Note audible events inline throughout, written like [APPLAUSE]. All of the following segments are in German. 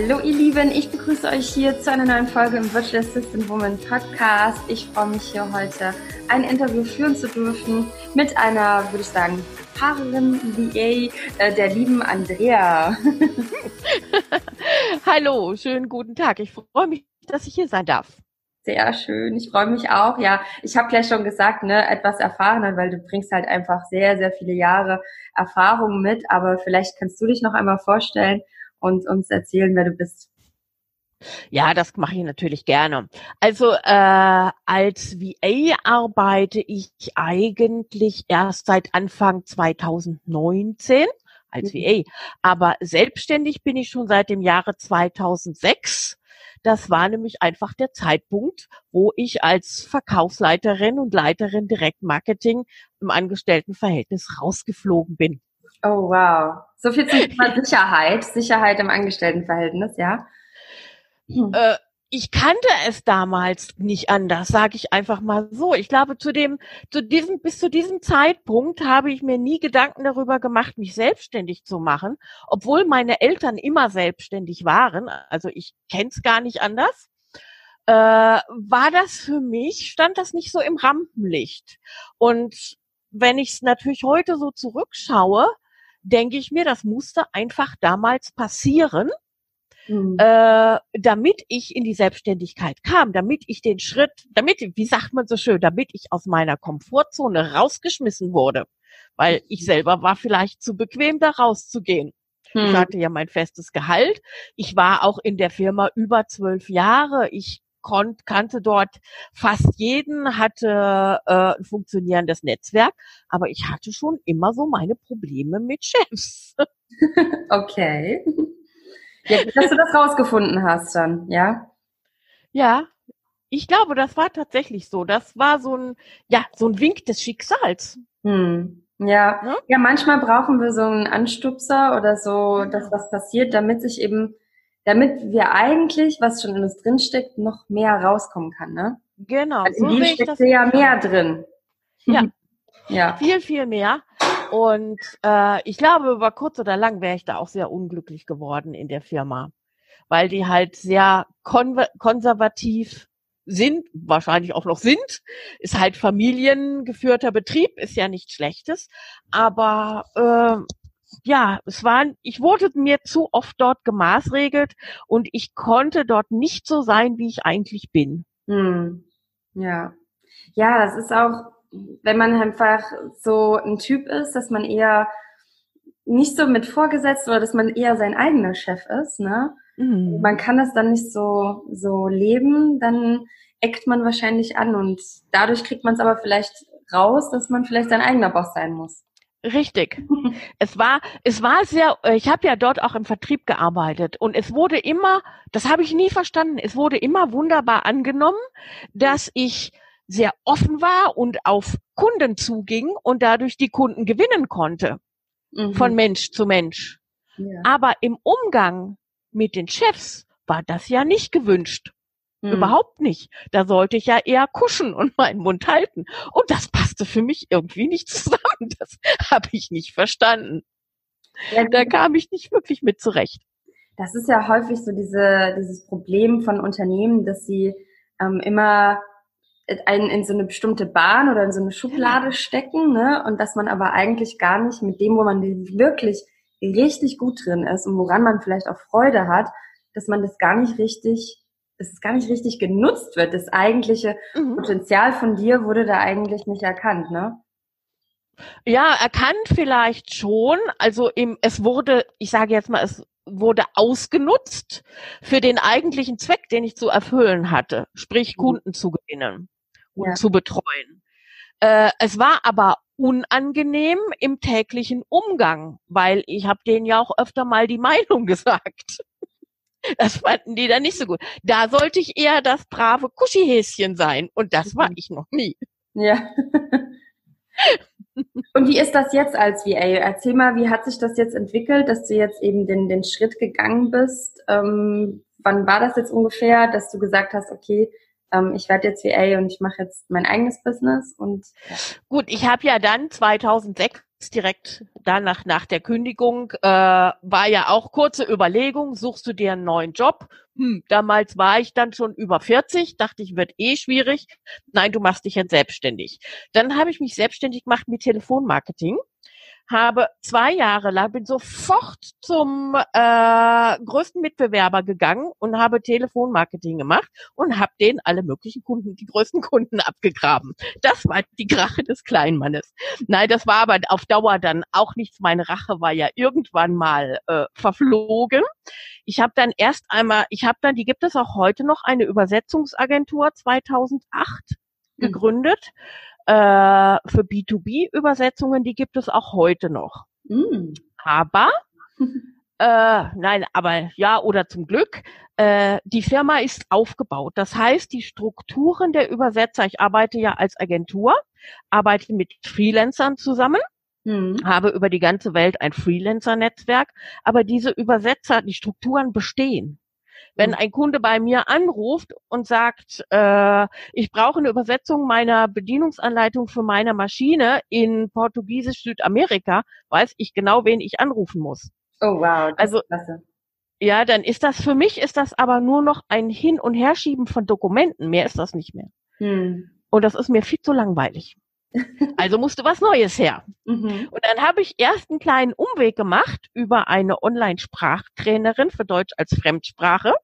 Hallo ihr Lieben, ich begrüße euch hier zu einer neuen Folge im Virtual Assistant Woman Podcast. Ich freue mich hier heute ein Interview führen zu dürfen mit einer, würde ich sagen, Fahrerin VA äh, der lieben Andrea. [LAUGHS] Hallo, schönen guten Tag. Ich freue mich, dass ich hier sein darf. Sehr schön. Ich freue mich auch. Ja, ich habe gleich schon gesagt, ne, etwas erfahrener, weil du bringst halt einfach sehr, sehr viele Jahre Erfahrung mit. Aber vielleicht kannst du dich noch einmal vorstellen und uns erzählen, wer du bist. Ja, das mache ich natürlich gerne. Also äh, als VA arbeite ich eigentlich erst seit Anfang 2019 als mhm. VA, aber selbstständig bin ich schon seit dem Jahre 2006. Das war nämlich einfach der Zeitpunkt, wo ich als Verkaufsleiterin und Leiterin Direktmarketing im Angestelltenverhältnis rausgeflogen bin. Oh wow. So viel zum Thema Sicherheit, Sicherheit im Angestelltenverhältnis, ja. Hm. Äh, ich kannte es damals nicht anders, sage ich einfach mal so. Ich glaube, zu dem, zu diesem, bis zu diesem Zeitpunkt habe ich mir nie Gedanken darüber gemacht, mich selbstständig zu machen, obwohl meine Eltern immer selbstständig waren. Also ich kenne es gar nicht anders. Äh, war das für mich, stand das nicht so im Rampenlicht. Und wenn ich es natürlich heute so zurückschaue, denke ich mir, das musste einfach damals passieren, mhm. äh, damit ich in die Selbstständigkeit kam, damit ich den Schritt, damit, wie sagt man so schön, damit ich aus meiner Komfortzone rausgeschmissen wurde, weil ich selber war vielleicht zu bequem, da rauszugehen. Mhm. Ich hatte ja mein festes Gehalt. Ich war auch in der Firma über zwölf Jahre. Ich konnt, kannte dort fast jeden, hatte äh, ein funktionierendes Netzwerk, aber ich hatte schon immer so meine Probleme mit Chefs. [LAUGHS] okay. Ja, dass du das rausgefunden hast dann, ja? Ja, ich glaube, das war tatsächlich so. Das war so ein, ja, so ein Wink des Schicksals. Hm. Ja. ja, ja, manchmal brauchen wir so einen Anstupser oder so, dass was passiert, damit sich eben damit wir eigentlich, was schon in uns drinsteckt, noch mehr rauskommen kann, ne? Genau. Also in so ihm steckt ja mehr drin. Ja. ja. Viel, viel mehr. Und äh, ich glaube, über kurz oder lang wäre ich da auch sehr unglücklich geworden in der Firma, weil die halt sehr kon konservativ sind, wahrscheinlich auch noch sind, ist halt familiengeführter Betrieb, ist ja nichts Schlechtes, aber äh, ja, es war, ich wurde mir zu oft dort gemaßregelt und ich konnte dort nicht so sein, wie ich eigentlich bin. Hm. Ja. Ja, das ist auch, wenn man einfach so ein Typ ist, dass man eher nicht so mit Vorgesetzten oder dass man eher sein eigener Chef ist, ne? Mhm. Man kann das dann nicht so, so leben, dann eckt man wahrscheinlich an und dadurch kriegt man es aber vielleicht raus, dass man vielleicht sein eigener Boss sein muss. Richtig. [LAUGHS] es war, es war sehr, äh, ich habe ja dort auch im Vertrieb gearbeitet und es wurde immer, das habe ich nie verstanden, es wurde immer wunderbar angenommen, dass ich sehr offen war und auf Kunden zuging und dadurch die Kunden gewinnen konnte. Mhm. Von Mensch zu Mensch. Ja. Aber im Umgang mit den Chefs war das ja nicht gewünscht. Hm. Überhaupt nicht. Da sollte ich ja eher kuschen und meinen Mund halten. Und das passte für mich irgendwie nicht [LAUGHS] zusammen. Das habe ich nicht verstanden. Ja, da kam ich nicht wirklich mit zurecht. Das ist ja häufig so diese, dieses Problem von Unternehmen, dass sie ähm, immer einen in so eine bestimmte Bahn oder in so eine Schublade stecken, ne? Und dass man aber eigentlich gar nicht mit dem, wo man wirklich richtig gut drin ist und woran man vielleicht auch Freude hat, dass man das gar nicht richtig es gar nicht richtig genutzt wird. Das eigentliche mhm. Potenzial von dir wurde da eigentlich nicht erkannt, ne? Ja, erkannt vielleicht schon. Also im, es wurde, ich sage jetzt mal, es wurde ausgenutzt für den eigentlichen Zweck, den ich zu erfüllen hatte, sprich mhm. Kunden zu gewinnen und ja. zu betreuen. Äh, es war aber unangenehm im täglichen Umgang, weil ich habe denen ja auch öfter mal die [LAUGHS] Meinung gesagt. Das fanden die dann nicht so gut. Da sollte ich eher das brave Kuschihäschen sein. Und das war ich noch nie. Ja. Und wie ist das jetzt als VA? Erzähl mal, wie hat sich das jetzt entwickelt, dass du jetzt eben den, den Schritt gegangen bist? Ähm, wann war das jetzt ungefähr, dass du gesagt hast, okay, ähm, ich werde jetzt VA und ich mache jetzt mein eigenes Business? Und ja. gut, ich habe ja dann 2006 direkt danach nach der Kündigung äh, war ja auch kurze Überlegung, suchst du dir einen neuen Job? Hm, damals war ich dann schon über 40, dachte ich, wird eh schwierig. Nein, du machst dich jetzt selbstständig. Dann habe ich mich selbstständig gemacht mit Telefonmarketing habe zwei Jahre lang, bin sofort zum äh, größten Mitbewerber gegangen und habe Telefonmarketing gemacht und habe denen alle möglichen Kunden, die größten [LAUGHS] Kunden abgegraben. Das war die Rache des Kleinmannes. Nein, das war aber auf Dauer dann auch nichts. Meine Rache war ja irgendwann mal äh, verflogen. Ich habe dann erst einmal, ich habe dann, die gibt es auch heute noch, eine Übersetzungsagentur 2008 mhm. Äh, für B2B-Übersetzungen, die gibt es auch heute noch. Mm. Aber, [LAUGHS] äh, nein, aber ja oder zum Glück, äh, die Firma ist aufgebaut. Das heißt, die Strukturen der Übersetzer, ich arbeite ja als Agentur, arbeite mit Freelancern zusammen. Mhm. habe über die ganze Welt ein Freelancer-Netzwerk, aber diese Übersetzer, die Strukturen bestehen. Wenn mhm. ein Kunde bei mir anruft und sagt, äh, ich brauche eine Übersetzung meiner Bedienungsanleitung für meine Maschine in Portugiesisch Südamerika, weiß ich genau, wen ich anrufen muss. Oh wow, also. Ja, dann ist das für mich ist das aber nur noch ein Hin- und Herschieben von Dokumenten. Mehr ist das nicht mehr. Hm. Und das ist mir viel zu langweilig. Also musste was Neues her. Mhm. Und dann habe ich erst einen kleinen Umweg gemacht über eine Online-Sprachtrainerin für Deutsch als Fremdsprache.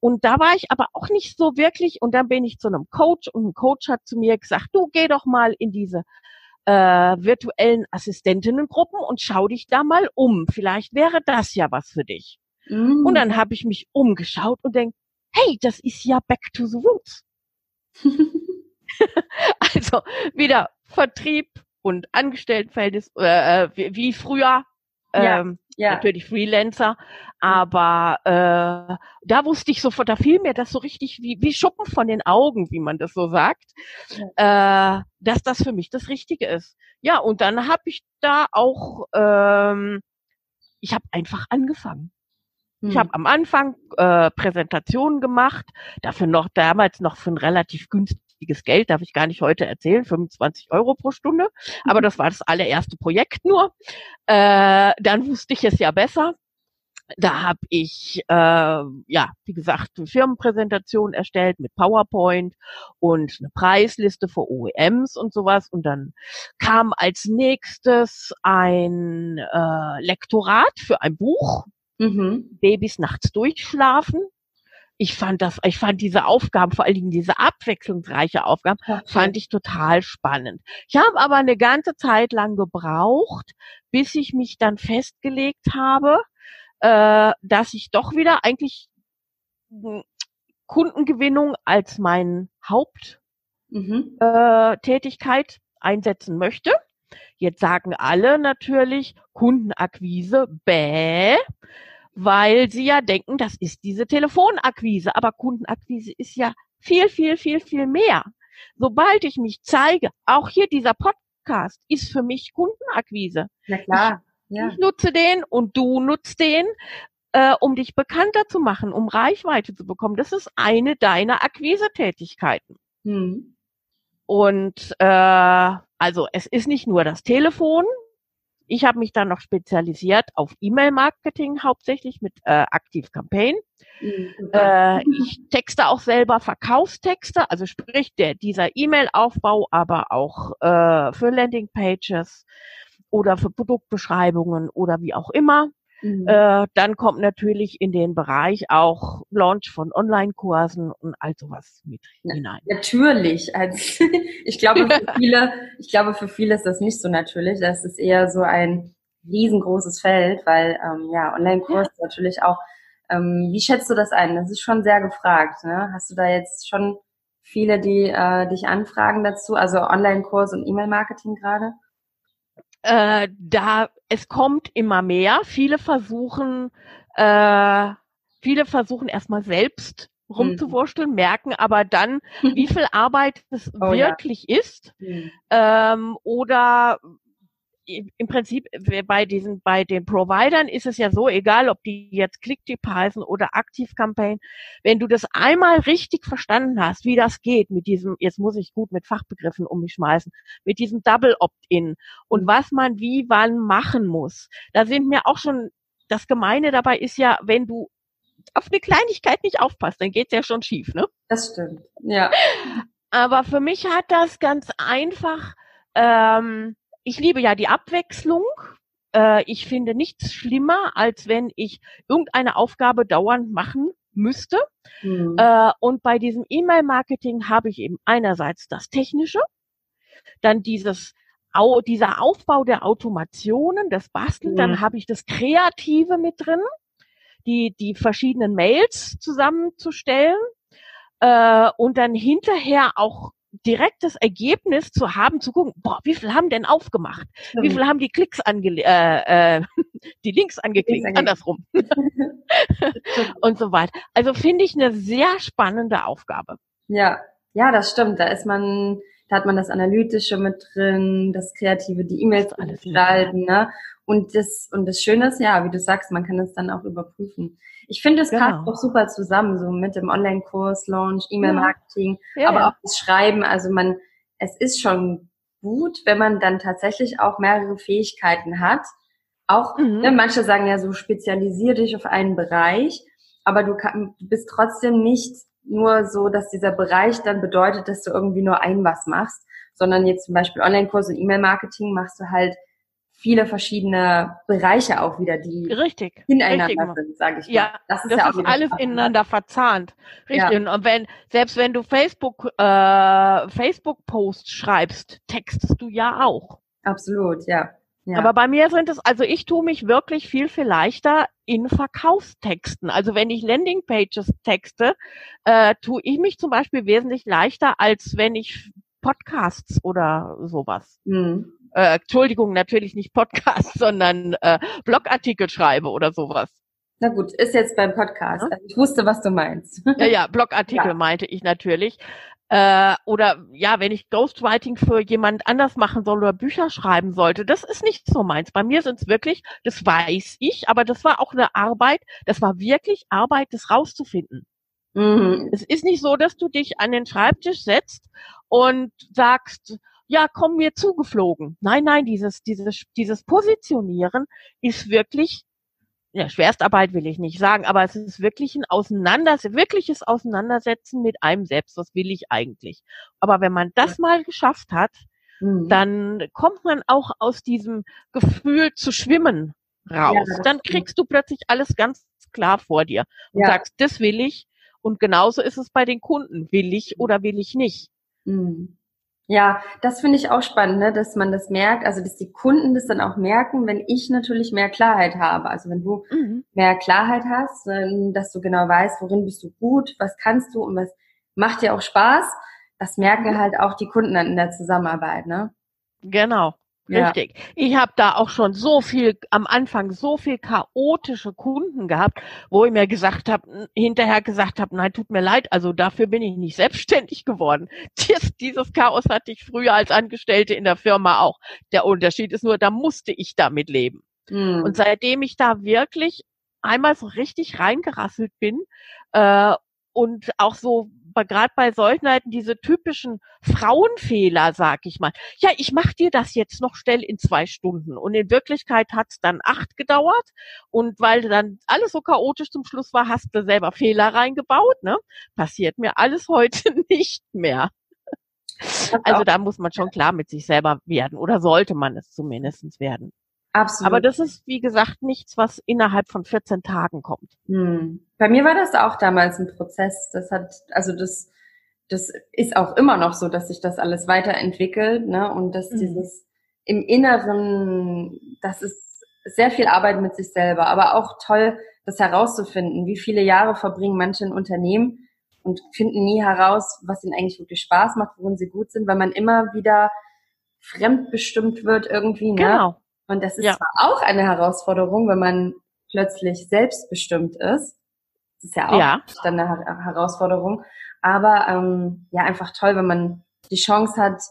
Und da war ich aber auch nicht so wirklich. Und dann bin ich zu einem Coach und ein Coach hat zu mir gesagt, du geh doch mal in diese äh, virtuellen Assistentinnengruppen und schau dich da mal um. Vielleicht wäre das ja was für dich. Mhm. Und dann habe ich mich umgeschaut und denk, hey, das ist ja Back to the Roots. [LAUGHS] [LAUGHS] also wieder Vertrieb und Angestelltenverhältnis äh, wie, wie früher, ähm, ja. Natürlich Freelancer, aber äh, da wusste ich sofort, da fiel mir das so richtig wie, wie Schuppen von den Augen, wie man das so sagt, ja. äh, dass das für mich das Richtige ist. Ja, und dann habe ich da auch, ähm, ich habe einfach angefangen. Hm. Ich habe am Anfang äh, Präsentationen gemacht, dafür noch damals noch für ein relativ günstiges Geld, darf ich gar nicht heute erzählen, 25 Euro pro Stunde. Aber mhm. das war das allererste Projekt nur. Äh, dann wusste ich es ja besser. Da habe ich, äh, ja, wie gesagt, eine Firmenpräsentation erstellt mit PowerPoint und eine Preisliste für OEMs und sowas. Und dann kam als nächstes ein äh, Lektorat für ein Buch. Mhm. Babys nachts durchschlafen ich fand das, ich fand diese Aufgaben, vor allen Dingen diese abwechslungsreiche Aufgaben, okay. fand ich total spannend. Ich habe aber eine ganze Zeit lang gebraucht, bis ich mich dann festgelegt habe, äh, dass ich doch wieder eigentlich hm, Kundengewinnung als mein Haupttätigkeit mhm. äh, einsetzen möchte. Jetzt sagen alle natürlich Kundenakquise, bäh weil sie ja denken, das ist diese Telefonakquise. Aber Kundenakquise ist ja viel, viel, viel, viel mehr. Sobald ich mich zeige, auch hier dieser Podcast ist für mich Kundenakquise. Na klar. Ich, ja. ich nutze den und du nutzt den, äh, um dich bekannter zu machen, um Reichweite zu bekommen. Das ist eine deiner Akquisetätigkeiten. Hm. Und äh, also es ist nicht nur das Telefon, ich habe mich dann noch spezialisiert auf E-Mail-Marketing, hauptsächlich mit äh, Active Campaign. Mhm. Äh, [LAUGHS] ich texte auch selber Verkaufstexte, also sprich der, dieser E-Mail-Aufbau, aber auch äh, für Landing-Pages oder für Produktbeschreibungen oder wie auch immer. Mhm. Äh, dann kommt natürlich in den Bereich auch Launch von Online-Kursen und all sowas mit hinein. Natürlich. Also, [LAUGHS] ich glaube, für [LAUGHS] viele, ich glaube, für viele ist das nicht so natürlich. Das ist eher so ein riesengroßes Feld, weil ähm, ja, Online-Kurs ja. natürlich auch. Ähm, wie schätzt du das ein? Das ist schon sehr gefragt. Ne? Hast du da jetzt schon viele, die äh, dich anfragen dazu? Also Online-Kurs und E-Mail-Marketing gerade? Äh, da es kommt immer mehr. Viele versuchen, äh, viele versuchen erstmal selbst rumzuwursteln, mhm. merken aber dann, wie [LAUGHS] viel Arbeit es oh, wirklich ja. ist. Mhm. Ähm, oder im Prinzip bei diesen, bei den Providern ist es ja so, egal ob die jetzt Clicktip heißen oder Aktivcampaign, wenn du das einmal richtig verstanden hast, wie das geht mit diesem, jetzt muss ich gut mit Fachbegriffen um mich schmeißen, mit diesem Double Opt-in und mhm. was man wie wann machen muss. Da sind mir auch schon, das Gemeine dabei ist ja, wenn du auf eine Kleinigkeit nicht aufpasst, dann geht's ja schon schief, ne? Das stimmt, ja. [LAUGHS] Aber für mich hat das ganz einfach, ähm, ich liebe ja die Abwechslung. Äh, ich finde nichts schlimmer, als wenn ich irgendeine Aufgabe dauernd machen müsste. Mhm. Äh, und bei diesem E-Mail-Marketing habe ich eben einerseits das Technische, dann dieses Au dieser Aufbau der Automationen, das Basteln, mhm. dann habe ich das Kreative mit drin, die, die verschiedenen Mails zusammenzustellen äh, und dann hinterher auch direktes Ergebnis zu haben, zu gucken, boah, wie viel haben denn aufgemacht? Wie viel haben die Klicks ange äh, äh, [LAUGHS] die Links angeklickt, Links andersrum. [LAUGHS] und so weiter. Also finde ich eine sehr spannende Aufgabe. Ja, ja, das stimmt. Da ist man, da hat man das Analytische mit drin, das Kreative, die E-Mails gestalten, ne? Und das, und das Schöne ist, ja, wie du sagst, man kann es dann auch überprüfen. Ich finde, es genau. passt auch super zusammen, so mit dem Online-Kurs, Launch, E-Mail-Marketing, ja. ja, aber ja. auch das Schreiben. Also man, es ist schon gut, wenn man dann tatsächlich auch mehrere Fähigkeiten hat. Auch, mhm. ne, manche sagen ja so, spezialisier dich auf einen Bereich, aber du, kann, du bist trotzdem nicht nur so, dass dieser Bereich dann bedeutet, dass du irgendwie nur ein was machst, sondern jetzt zum Beispiel Online-Kurs und E-Mail-Marketing machst du halt viele verschiedene Bereiche auch wieder, die richtig, ineinander richtig. sind, sage ich mal. Ja, das ist, das ja ist alles spannend. ineinander verzahnt. Richtig. Ja. Und wenn, selbst wenn du Facebook, äh, Facebook-Posts schreibst, textest du ja auch. Absolut, ja. Ja. Aber bei mir sind es, also ich tue mich wirklich viel, viel leichter in Verkaufstexten. Also wenn ich Landingpages texte, äh, tue ich mich zum Beispiel wesentlich leichter, als wenn ich Podcasts oder sowas. Mhm äh, Entschuldigung, natürlich nicht Podcast, [LAUGHS] sondern äh, Blogartikel schreibe oder sowas. Na gut, ist jetzt beim Podcast. Also ich wusste, was du meinst. Ja, ja, [LAUGHS] Blogartikel ja. meinte ich natürlich. Äh, oder ja, wenn ich Ghostwriting für jemand anders machen soll oder Bücher schreiben sollte, das ist nicht so meins. Bei mir sind es wirklich, das weiß ich, aber das war auch eine Arbeit, das war wirklich Arbeit, das rauszufinden. Mhm. Es ist nicht so, dass du dich an den Schreibtisch setzt und sagst, ja, komm mir zugeflogen. Nein, nein, dieses, dieses, dieses Positionieren ist wirklich, ja, Schwerstarbeit will ich nicht sagen, aber es ist wirklich ein Auseinandersetzen, wirkliches Auseinandersetzen mit einem selbst. Was will ich eigentlich? Aber wenn man das mal geschafft hat, mhm. dann kommt man auch aus diesem Gefühl zu schwimmen raus. Ja, dann kriegst du plötzlich alles ganz klar vor dir und ja. sagst, das will ich. Und genauso ist es bei den Kunden. Will ich oder will ich nicht? Mhm. Ja, das finde ich auch spannend, ne, dass man das merkt, also dass die Kunden das dann auch merken, wenn ich natürlich mehr Klarheit habe. Also wenn du mhm. mehr Klarheit hast, dass du genau weißt, worin bist du gut, was kannst du und was macht dir auch Spaß, das merken mhm. halt auch die Kunden dann in der Zusammenarbeit, ne? Genau. Richtig. Ich habe da auch schon so viel am Anfang so viel chaotische Kunden gehabt, wo ich mir gesagt habe, hinterher gesagt habe, nein, tut mir leid, also dafür bin ich nicht [LAUGHS] selbstständig geworden. Dies, dieses Chaos hatte ich früher als Angestellte in der Firma auch. Der Unterschied ist nur, da musste ich damit leben. Mhm. Und seitdem ich da wirklich einmal so richtig reingerasselt bin äh, und auch so gerade bei solchen Leuten diese typischen Frauenfehler, sag ich mal. Ja, ich mach dir das jetzt noch schnell in zwei Stunden. Und in Wirklichkeit hat's dann acht gedauert. Und weil dann alles so chaotisch zum Schluss war, hast du selber Fehler reingebaut. Ne? Passiert mir alles [LAUGHS] heute nicht mehr. Also da muss man schon klar mit sich selber werden oder sollte man es zumindestens werden. Absolut. Aber das ist, wie gesagt, nichts, was innerhalb von 14 Tagen kommt. Hm. Bei mir war das auch damals ein Prozess. Das hat, also das, das ist auch immer noch so, dass sich das alles weiterentwickelt, ne? Und dass mhm. dieses im Inneren, das ist sehr viel Arbeit mit sich selber, aber auch toll, das herauszufinden. Wie viele Jahre verbringen manche in Unternehmen und finden nie heraus, was ihnen eigentlich wirklich Spaß macht, worin sie gut sind, weil man immer wieder fremdbestimmt wird irgendwie, ne? Genau. Und das ist ja. zwar auch eine Herausforderung, wenn man plötzlich selbstbestimmt ist. Das ist ja auch ja. dann eine Herausforderung. Aber ähm, ja, einfach toll, wenn man die Chance hat,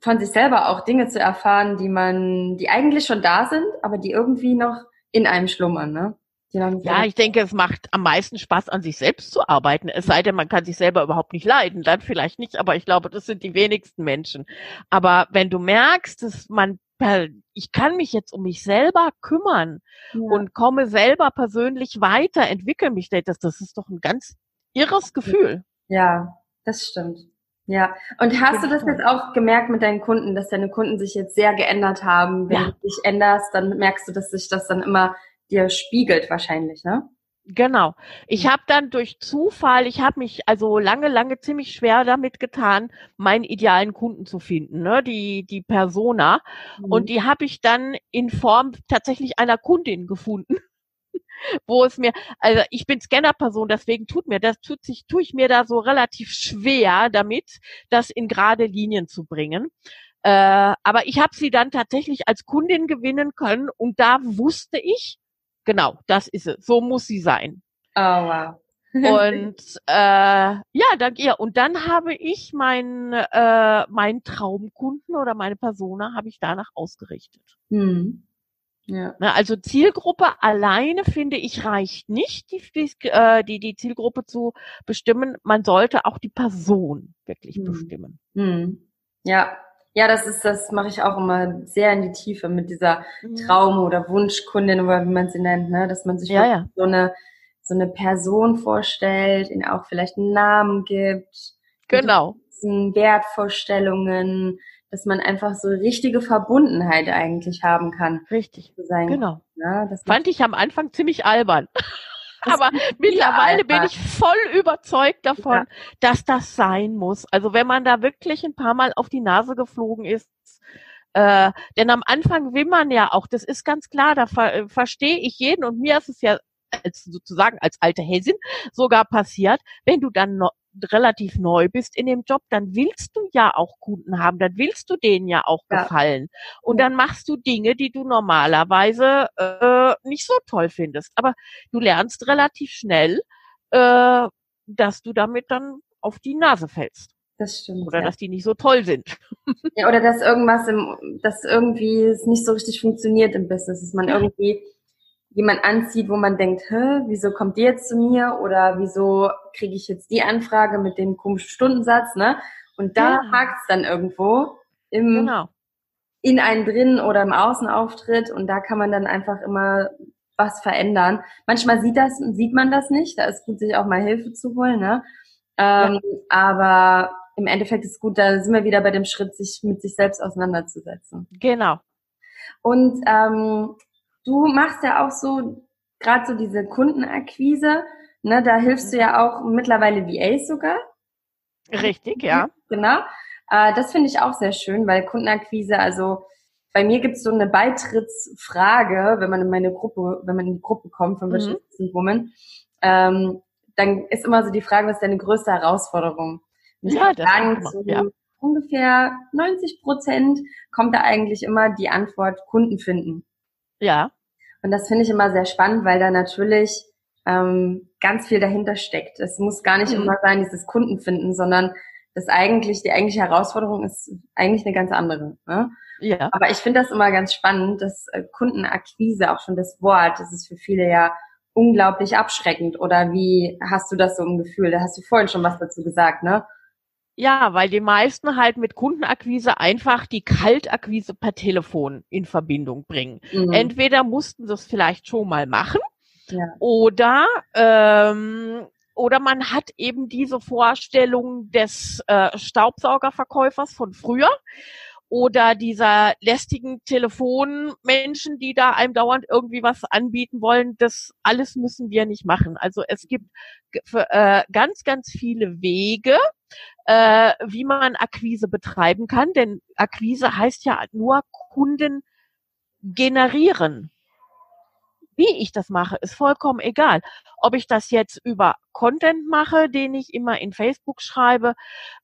von sich selber auch Dinge zu erfahren, die man, die eigentlich schon da sind, aber die irgendwie noch in einem schlummern, ne? Ja, ich denke, es macht am meisten Spaß, an sich selbst zu arbeiten. Es sei denn, man kann sich selber überhaupt nicht leiden, dann vielleicht nicht, aber ich glaube, das sind die wenigsten Menschen. Aber wenn du merkst, dass man, ich kann mich jetzt um mich selber kümmern ja. und komme selber persönlich weiter, entwickle mich, das, das ist doch ein ganz irres Gefühl. Ja, das stimmt. Ja, und hast du das jetzt auch gemerkt mit deinen Kunden, dass deine Kunden sich jetzt sehr geändert haben? Wenn ja. du dich änderst, dann merkst du, dass sich das dann immer dir spiegelt wahrscheinlich, ne? Genau. Ich habe dann durch Zufall, ich habe mich also lange, lange ziemlich schwer damit getan, meinen idealen Kunden zu finden, ne? die die Persona. Mhm. Und die habe ich dann in Form tatsächlich einer Kundin gefunden [LAUGHS] wo es mir, also ich bin Scanner-Person, deswegen tut mir, das tut sich, tue ich mir da so relativ schwer damit, das in gerade Linien zu bringen. Äh, aber ich habe sie dann tatsächlich als Kundin gewinnen können und da wusste ich, genau, das ist es, so muss sie sein. Oh wow. [LAUGHS] und äh, ja, dank ihr. Und dann habe ich meinen äh, meinen Traumkunden oder meine Persona habe ich danach ausgerichtet. Hm. Ja. Also Zielgruppe alleine finde ich reicht nicht, die, die, äh, die, die Zielgruppe zu bestimmen. Man sollte auch die Person wirklich hm. bestimmen. Hm. Ja, ja, das ist, das mache ich auch immer sehr in die Tiefe mit dieser mhm. Traum- oder Wunschkundin oder wie man sie nennt, ne? dass man sich ja, ja. so eine so eine Person vorstellt, ihnen auch vielleicht einen Namen gibt, genau, Wertvorstellungen, dass man einfach so richtige Verbundenheit eigentlich haben kann. Richtig. Genau. Ja, das fand ich am Anfang ziemlich albern. Aber mittlerweile bin ich voll überzeugt davon, ja. dass das sein muss. Also wenn man da wirklich ein paar Mal auf die Nase geflogen ist, äh, denn am Anfang will man ja auch, das ist ganz klar, da ver äh, verstehe ich jeden und mir ist es ja als sozusagen als alte Häsin sogar passiert, wenn du dann noch relativ neu bist in dem Job, dann willst du ja auch Kunden haben, dann willst du denen ja auch ja. gefallen. Und dann machst du Dinge, die du normalerweise äh, nicht so toll findest. Aber du lernst relativ schnell, äh, dass du damit dann auf die Nase fällst. Das stimmt. Oder ja. dass die nicht so toll sind. Ja, oder dass irgendwas im, dass irgendwie es nicht so richtig funktioniert im Business, dass man irgendwie jemand anzieht, wo man denkt, Hä, wieso kommt die jetzt zu mir oder wieso kriege ich jetzt die Anfrage mit dem komischen Stundensatz, ne? Und da ja. hakt's dann irgendwo im, genau. in einen drin oder im Außenauftritt und da kann man dann einfach immer was verändern. Manchmal sieht das, sieht man das nicht, da ist gut, sich auch mal Hilfe zu holen, ne? Ähm, ja. Aber im Endeffekt ist gut, da sind wir wieder bei dem Schritt, sich mit sich selbst auseinanderzusetzen. Genau. Und ähm, du machst ja auch so, gerade so diese Kundenakquise, ne, da hilfst du ja auch mittlerweile VAs sogar. Richtig, ja. Genau. Äh, das finde ich auch sehr schön, weil Kundenakquise, also bei mir gibt es so eine Beitrittsfrage, wenn man in meine Gruppe, wenn man in die Gruppe kommt von Virtual mhm. Woman, ähm, dann ist immer so die Frage, was ist deine größte Herausforderung? Und ja, das sagen, zu ja. ungefähr 90 Prozent kommt da eigentlich immer die Antwort Kunden finden. Ja. Und das finde ich immer sehr spannend, weil da natürlich ähm, ganz viel dahinter steckt. Es muss gar nicht mhm. immer sein, dieses Kunden finden, sondern das eigentlich, die eigentliche Herausforderung ist eigentlich eine ganz andere. Ne? Ja. Aber ich finde das immer ganz spannend, dass äh, Kundenakquise, auch schon das Wort, das ist für viele ja unglaublich abschreckend. Oder wie hast du das so im Gefühl? Da hast du vorhin schon was dazu gesagt, ne? Ja, weil die meisten halt mit Kundenakquise einfach die Kaltakquise per Telefon in Verbindung bringen. Mhm. Entweder mussten sie es vielleicht schon mal machen ja. oder ähm, oder man hat eben diese Vorstellung des äh, Staubsaugerverkäufers von früher oder dieser lästigen Telefonmenschen, die da einem dauernd irgendwie was anbieten wollen, das alles müssen wir nicht machen. Also es gibt äh, ganz, ganz viele Wege, äh, wie man Akquise betreiben kann, denn Akquise heißt ja nur Kunden generieren. Wie ich das mache, ist vollkommen egal. Ob ich das jetzt über Content mache, den ich immer in Facebook schreibe,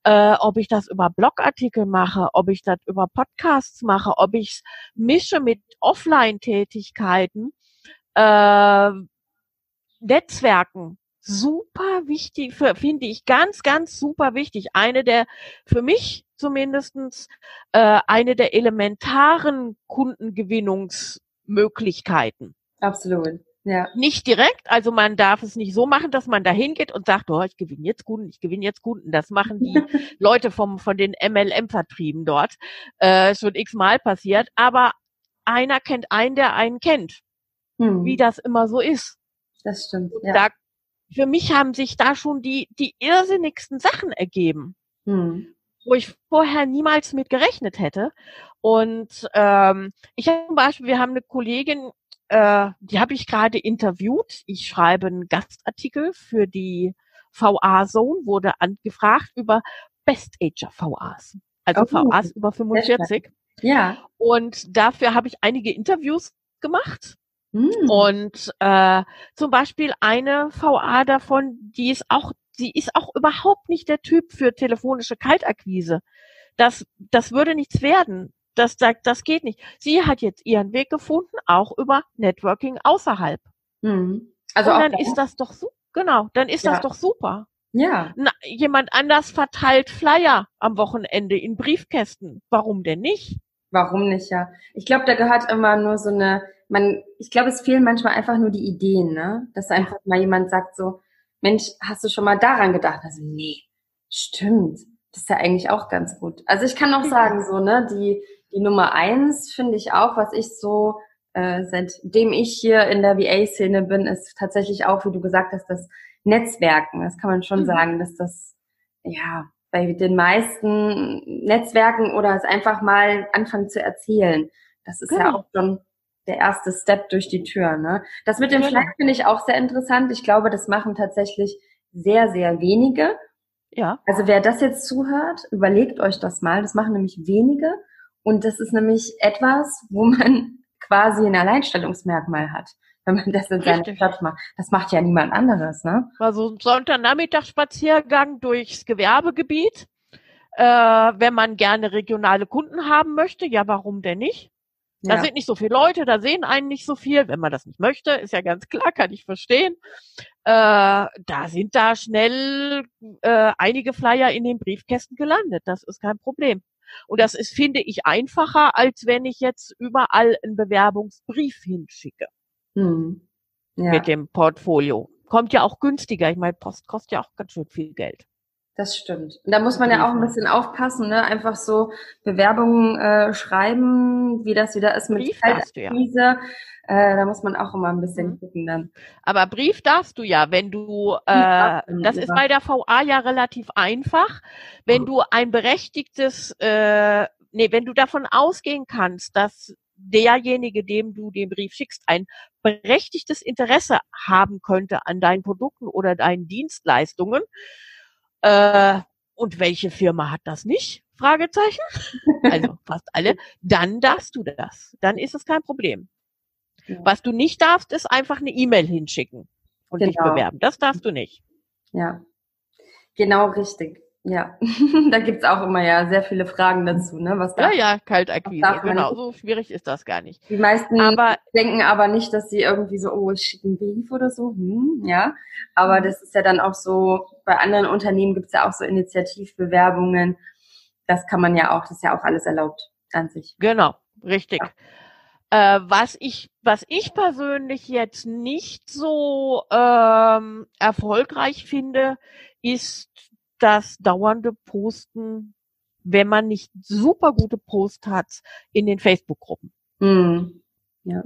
äh, ob ich das über Blogartikel mache, ob ich das über Podcasts mache, ob ich es mische mit Offline-Tätigkeiten, äh, Netzwerken super wichtig, finde ich ganz, ganz super wichtig. Eine der, für mich zumindestens äh, eine der elementaren Kundengewinnungsmöglichkeiten. Absolut. Ja. Nicht direkt, also man darf es nicht so machen, dass man da hingeht und sagt, oh, ich gewinne jetzt Kunden, ich gewinne jetzt Kunden. Das machen die [LAUGHS] Leute vom, von den MLM-Vertrieben dort. Äh, schon x-mal passiert. Aber einer kennt einen, der einen kennt. Hm. Wie das immer so ist. Das stimmt. Ja. Da, für mich haben sich da schon die, die irrsinnigsten Sachen ergeben. Hm. Wo ich vorher niemals mit gerechnet hätte. Und ähm, ich habe zum Beispiel, wir haben eine Kollegin, äh, die habe ich gerade interviewt. Ich schreibe einen Gastartikel für die VA Zone, wurde angefragt über Best Ager VAs. Also oh, VAs über 45. Ja. Und dafür habe ich einige Interviews gemacht. Mm. Und äh, zum Beispiel eine VA davon, die ist auch, sie ist auch überhaupt nicht der Typ für telefonische Kaltakquise. Das, das würde nichts werden das sagt, das geht nicht. Sie hat jetzt ihren Weg gefunden, auch über Networking außerhalb. Mhm. Also Und dann da? ist das doch so, genau, dann ist ja. das doch super. Ja. Na, jemand anders verteilt Flyer am Wochenende in Briefkästen. Warum denn nicht? Warum nicht, ja. Ich glaube, da gehört immer nur so eine, man, ich glaube, es fehlen manchmal einfach nur die Ideen, ne? Dass einfach mal jemand sagt so, Mensch, hast du schon mal daran gedacht? Also, nee, stimmt. Das ist ja eigentlich auch ganz gut. Also ich kann auch sagen, so, ne, die, die Nummer eins finde ich auch, was ich so, äh, seitdem ich hier in der VA-Szene bin, ist tatsächlich auch, wie du gesagt hast, das Netzwerken. Das kann man schon mhm. sagen, dass das, ja, bei den meisten Netzwerken oder es einfach mal anfangen zu erzählen. Das ist genau. ja auch schon der erste Step durch die Tür. Ne? Das mit dem genau. Flag finde ich auch sehr interessant. Ich glaube, das machen tatsächlich sehr, sehr wenige. Ja. Also wer das jetzt zuhört, überlegt euch das mal. Das machen nämlich wenige. Und das ist nämlich etwas, wo man [LAUGHS] quasi ein Alleinstellungsmerkmal hat, wenn man das in seiner Stadt macht. Das macht ja niemand anderes, ne? Also ein Sonntagnachmittagsspaziergang durchs Gewerbegebiet. Äh, wenn man gerne regionale Kunden haben möchte, ja, warum denn nicht? Da ja. sind nicht so viele Leute, da sehen einen nicht so viel. Wenn man das nicht möchte, ist ja ganz klar, kann ich verstehen. Äh, da sind da schnell äh, einige Flyer in den Briefkästen gelandet. Das ist kein Problem. Und das ist, finde ich, einfacher, als wenn ich jetzt überall einen Bewerbungsbrief hinschicke. Hm. Ja. Mit dem Portfolio. Kommt ja auch günstiger. Ich meine, Post kostet ja auch ganz schön viel Geld. Das stimmt. Und da muss man ja auch ein bisschen aufpassen, ne? Einfach so Bewerbungen äh, schreiben, wie das wieder ist mit Brief Kaltakquise. Ja. Äh, da muss man auch immer ein bisschen mhm. gucken dann. Aber Brief darfst du ja, wenn du, äh, das ist bei der VA ja relativ einfach, wenn mhm. du ein berechtigtes, äh, nee, wenn du davon ausgehen kannst, dass derjenige, dem du den Brief schickst, ein berechtigtes Interesse haben könnte an deinen Produkten oder deinen Dienstleistungen. Äh, und welche Firma hat das nicht? Fragezeichen. [LAUGHS] Also fast alle. Dann darfst du das. Dann ist es kein Problem. Ja. Was du nicht darfst, ist einfach eine E-Mail hinschicken und genau. dich bewerben. Das darfst du nicht. Ja, genau richtig. Ja, [LAUGHS] da gibt's auch immer ja sehr viele Fragen dazu, ne? Was da, ja, ja, Kaltakquise, genau, so schwierig ist das gar nicht. Die meisten aber, denken aber nicht, dass sie irgendwie so, oh, ich schicke einen Brief oder so, hm, ja. Aber mhm. das ist ja dann auch so, bei anderen Unternehmen gibt's ja auch so Initiativbewerbungen. Das kann man ja auch, das ist ja auch alles erlaubt an sich. Genau, richtig. Ja. Äh, was ich, was ich persönlich jetzt nicht so ähm, erfolgreich finde, ist das dauernde Posten, wenn man nicht super gute Post hat in den Facebook-Gruppen. Mhm. Ja.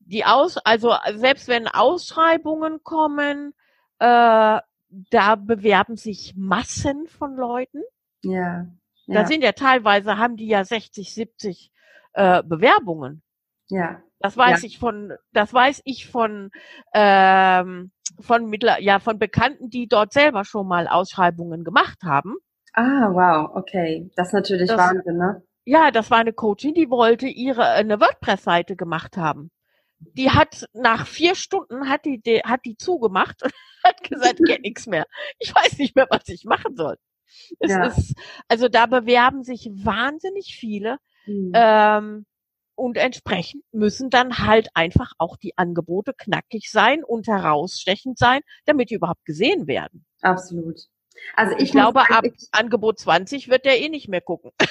Die Aus, also selbst wenn Ausschreibungen kommen, äh, da bewerben sich Massen von Leuten. Ja. ja. Da sind ja teilweise haben die ja 60, 70 äh, Bewerbungen. Ja. Das weiß ja. ich von, das weiß ich von, ähm, von mittler, ja, von Bekannten, die dort selber schon mal Ausschreibungen gemacht haben. Ah, wow, okay. Das ist natürlich das, Wahnsinn, ne? Ja, das war eine Coachin, die wollte ihre, eine WordPress-Seite gemacht haben. Die hat nach vier Stunden hat die, die hat die zugemacht und [LAUGHS] hat gesagt, [LAUGHS] geht nichts mehr. Ich weiß nicht mehr, was ich machen soll. Es ja. ist, also da bewerben sich wahnsinnig viele. Mhm. Ähm, und entsprechend müssen dann halt einfach auch die Angebote knackig sein und herausstechend sein, damit die überhaupt gesehen werden. Absolut. Also ich, ich glaube, ab Angebot 20 wird der eh nicht mehr gucken. [LAUGHS]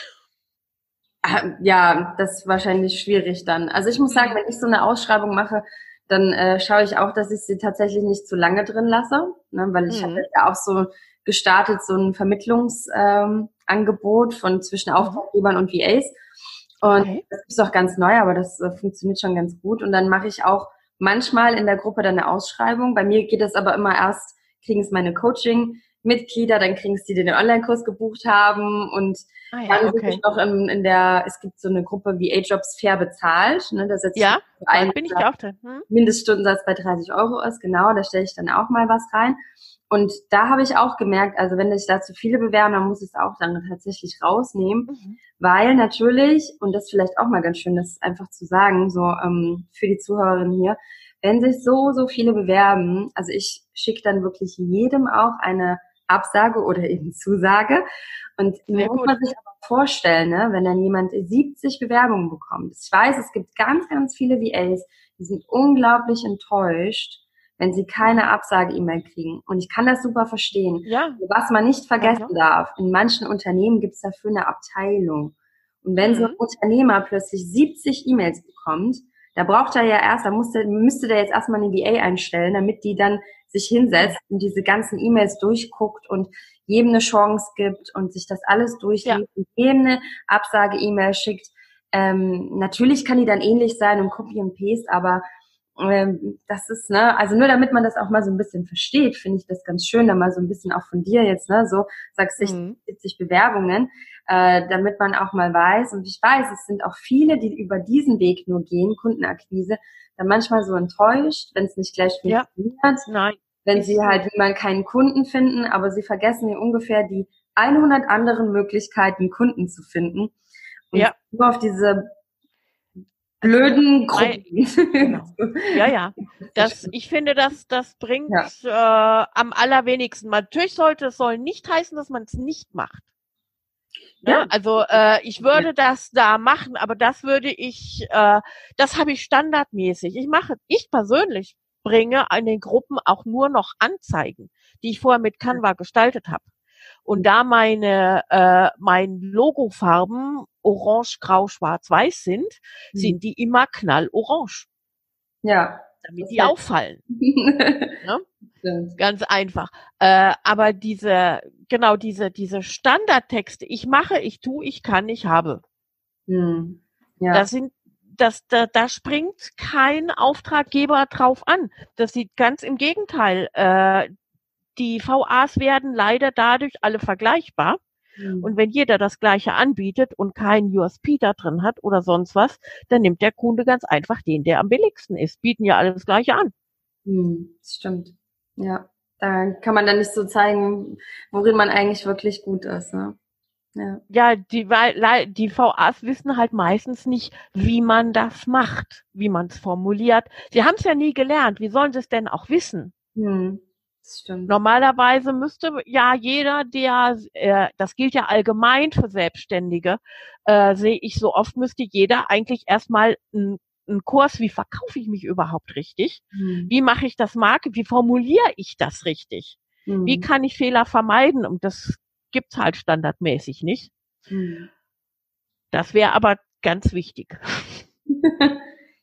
Ah, ja, das ist wahrscheinlich schwierig dann. Also ich muss sagen, wenn ich so eine Ausschreibung mache, dann äh, schaue ich auch, dass ich sie tatsächlich nicht zu lange drin lasse, ne, weil ich mhm. habe ja auch so gestartet, so ein Vermittlungsangebot ähm, von zwischen mhm. Auftraggebern und VAs. Und okay. das ist auch ganz neu, aber das äh, funktioniert schon ganz gut. Und dann mache ich auch manchmal in der Gruppe dann eine Ausschreibung. Bei mir geht es aber immer erst, kriegen es meine Coaching Mitglieder, dann kriegen sie, die den Online-Kurs gebucht haben und ah, ja, dann okay. bin ich noch in, in der, es gibt so eine Gruppe wie A-Jobs fair bezahlt, ne, da setzt ja, ein, bin ich auch drin. Hm? Mindeststundensatz bei 30 Euro ist, genau, da stelle ich dann auch mal was rein. Und da habe ich auch gemerkt, also wenn sich da zu viele bewerben, dann muss ich es auch dann tatsächlich rausnehmen, mhm. weil natürlich, und das ist vielleicht auch mal ganz schön, das einfach zu sagen, so ähm, für die Zuhörerinnen hier, wenn sich so, so viele bewerben, also ich schicke dann wirklich jedem auch eine Absage oder [LAUGHS] eben Zusage. Und Sehr muss man sich aber vorstellen, ne, wenn dann jemand 70 Bewerbungen bekommt. Ich weiß, es gibt ganz, ganz viele VAs, die sind unglaublich enttäuscht, wenn sie keine Absage-E-Mail kriegen. Und ich kann das super verstehen. Ja. Was man nicht vergessen ja, darf, in manchen Unternehmen gibt es dafür eine Abteilung. Und wenn mhm. so ein Unternehmer plötzlich 70 E-Mails bekommt, da braucht er ja erst, da musste, müsste der jetzt erstmal eine VA einstellen, damit die dann sich hinsetzt und diese ganzen E-Mails durchguckt und jedem eine Chance gibt und sich das alles durchliest ja. und jedem eine Absage-E-Mail schickt. Ähm, natürlich kann die dann ähnlich sein und Copy and Paste, aber das ist, ne, also nur damit man das auch mal so ein bisschen versteht, finde ich das ganz schön, da mal so ein bisschen auch von dir jetzt, ne, so sagst du mhm. 70 Bewerbungen, äh, damit man auch mal weiß, und ich weiß, es sind auch viele, die über diesen Weg nur gehen, Kundenakquise, dann manchmal so enttäuscht, wenn es nicht gleich funktioniert. Ja. Nein. Wenn sie halt mal keinen Kunden finden, aber sie vergessen ja ungefähr die 100 anderen Möglichkeiten, Kunden zu finden. Und ja. nur auf diese blöden Gruppen. Genau. Ja, ja. [LAUGHS] Das, ich finde, das, das bringt ja. äh, am allerwenigsten. Natürlich sollte es soll nicht heißen, dass man es nicht macht. Ne? Ja. Also äh, ich würde das da machen, aber das würde ich, äh, das habe ich standardmäßig. Ich mache, ich persönlich bringe in den Gruppen auch nur noch Anzeigen, die ich vorher mit Canva gestaltet habe. Und da meine äh, mein Logofarben orange, grau, schwarz, weiß sind, mhm. sind die immer knallorange. Ja. Damit die auffallen. [LAUGHS] ne? Ganz einfach. Äh, aber diese, genau diese, diese Standardtexte, ich mache, ich tu, ich kann, ich habe. Mhm. Ja. Das sind das, da, da springt kein Auftraggeber drauf an. Das sieht ganz im Gegenteil. Äh, die VAs werden leider dadurch alle vergleichbar. Mhm. Und wenn jeder das Gleiche anbietet und kein USP da drin hat oder sonst was, dann nimmt der Kunde ganz einfach den, der am billigsten ist. Bieten ja alle das Gleiche an. Mhm, das stimmt. Ja. Da kann man dann nicht so zeigen, worin man eigentlich wirklich gut ist. Ne? Ja, ja die, die VAs wissen halt meistens nicht, wie man das macht, wie man es formuliert. Sie haben es ja nie gelernt. Wie sollen sie es denn auch wissen? Hm. Stimmt. Normalerweise müsste ja jeder, der, äh, das gilt ja allgemein für Selbstständige, äh, sehe ich so oft, müsste jeder eigentlich erstmal einen Kurs, wie verkaufe ich mich überhaupt richtig? Mhm. Wie mache ich das Marke? Wie formuliere ich das richtig? Mhm. Wie kann ich Fehler vermeiden? Und das gibt's halt standardmäßig nicht. Mhm. Das wäre aber ganz wichtig. [LAUGHS]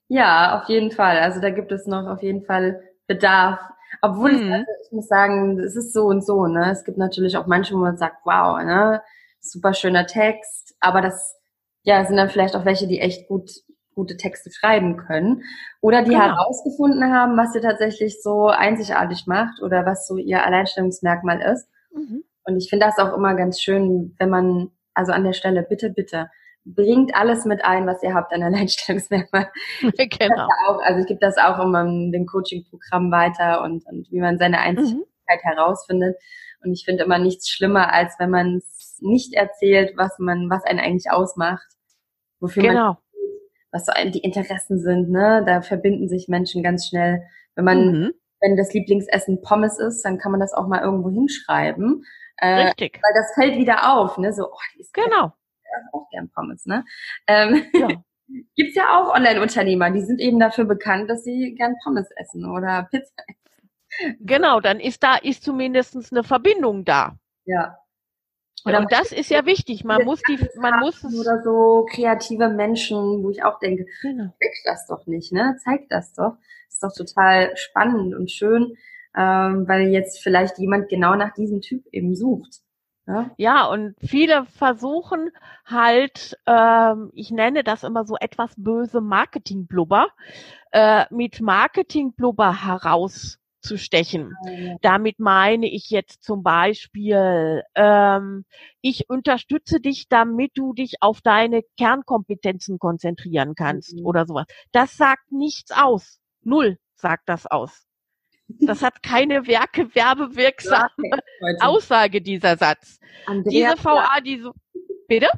ja, auf jeden Fall. Also da gibt es noch auf jeden Fall Bedarf obwohl mhm. ich, also ich muss sagen, es ist so und so, ne? Es gibt natürlich auch manche, wo man sagt, wow, ne? Super schöner Text, aber das, ja, sind dann vielleicht auch welche, die echt gut gute Texte schreiben können oder die genau. herausgefunden haben, was sie tatsächlich so einzigartig macht oder was so ihr Alleinstellungsmerkmal ist. Mhm. Und ich finde das auch immer ganz schön, wenn man, also an der Stelle, bitte, bitte, bringt alles mit ein, was ihr habt an Alleinstellungsmerkmal. [LAUGHS] genau. Auch, also ich gebe das auch immer in dem Coaching-Programm weiter und, und wie man seine Einzigartigkeit mhm. herausfindet. Und ich finde immer nichts schlimmer, als wenn man es nicht erzählt, was man, was einen eigentlich ausmacht. Wofür genau. man, was so die Interessen sind, ne? Da verbinden sich Menschen ganz schnell. Wenn man, mhm. wenn das Lieblingsessen Pommes ist, dann kann man das auch mal irgendwo hinschreiben. Äh, Richtig. Weil das fällt wieder auf, ne? So, oh, die ist genau auch gern Pommes, ne? Ähm, ja. [LAUGHS] Gibt's ja auch Online-Unternehmer, die sind eben dafür bekannt, dass sie gern Pommes essen oder Pizza essen. Genau, dann ist da ist zumindest eine Verbindung da. Ja. Oder und das ist ja wichtig. Man muss die, man muss es oder so kreative Menschen, wo ich auch denke, genau. zeig das doch nicht, ne? Zeig das doch. ist doch total spannend und schön, ähm, weil jetzt vielleicht jemand genau nach diesem Typ eben sucht. Ja, ja und viele versuchen halt, ähm, ich nenne das immer so etwas böse Marketingblubber, äh, mit Marketingblubber herauszustechen. Ah, Damit meine ich jetzt zum Beispiel, ähm, ich unterstütze dich, damit du dich auf deine Kernkompetenzen konzentrieren kannst mhm. oder sowas. Das sagt nichts aus. Null sagt das aus. Das hat keine Werke werbewirksame Aussage, dieser Satz. Andreas Diese VA, die so, bitte?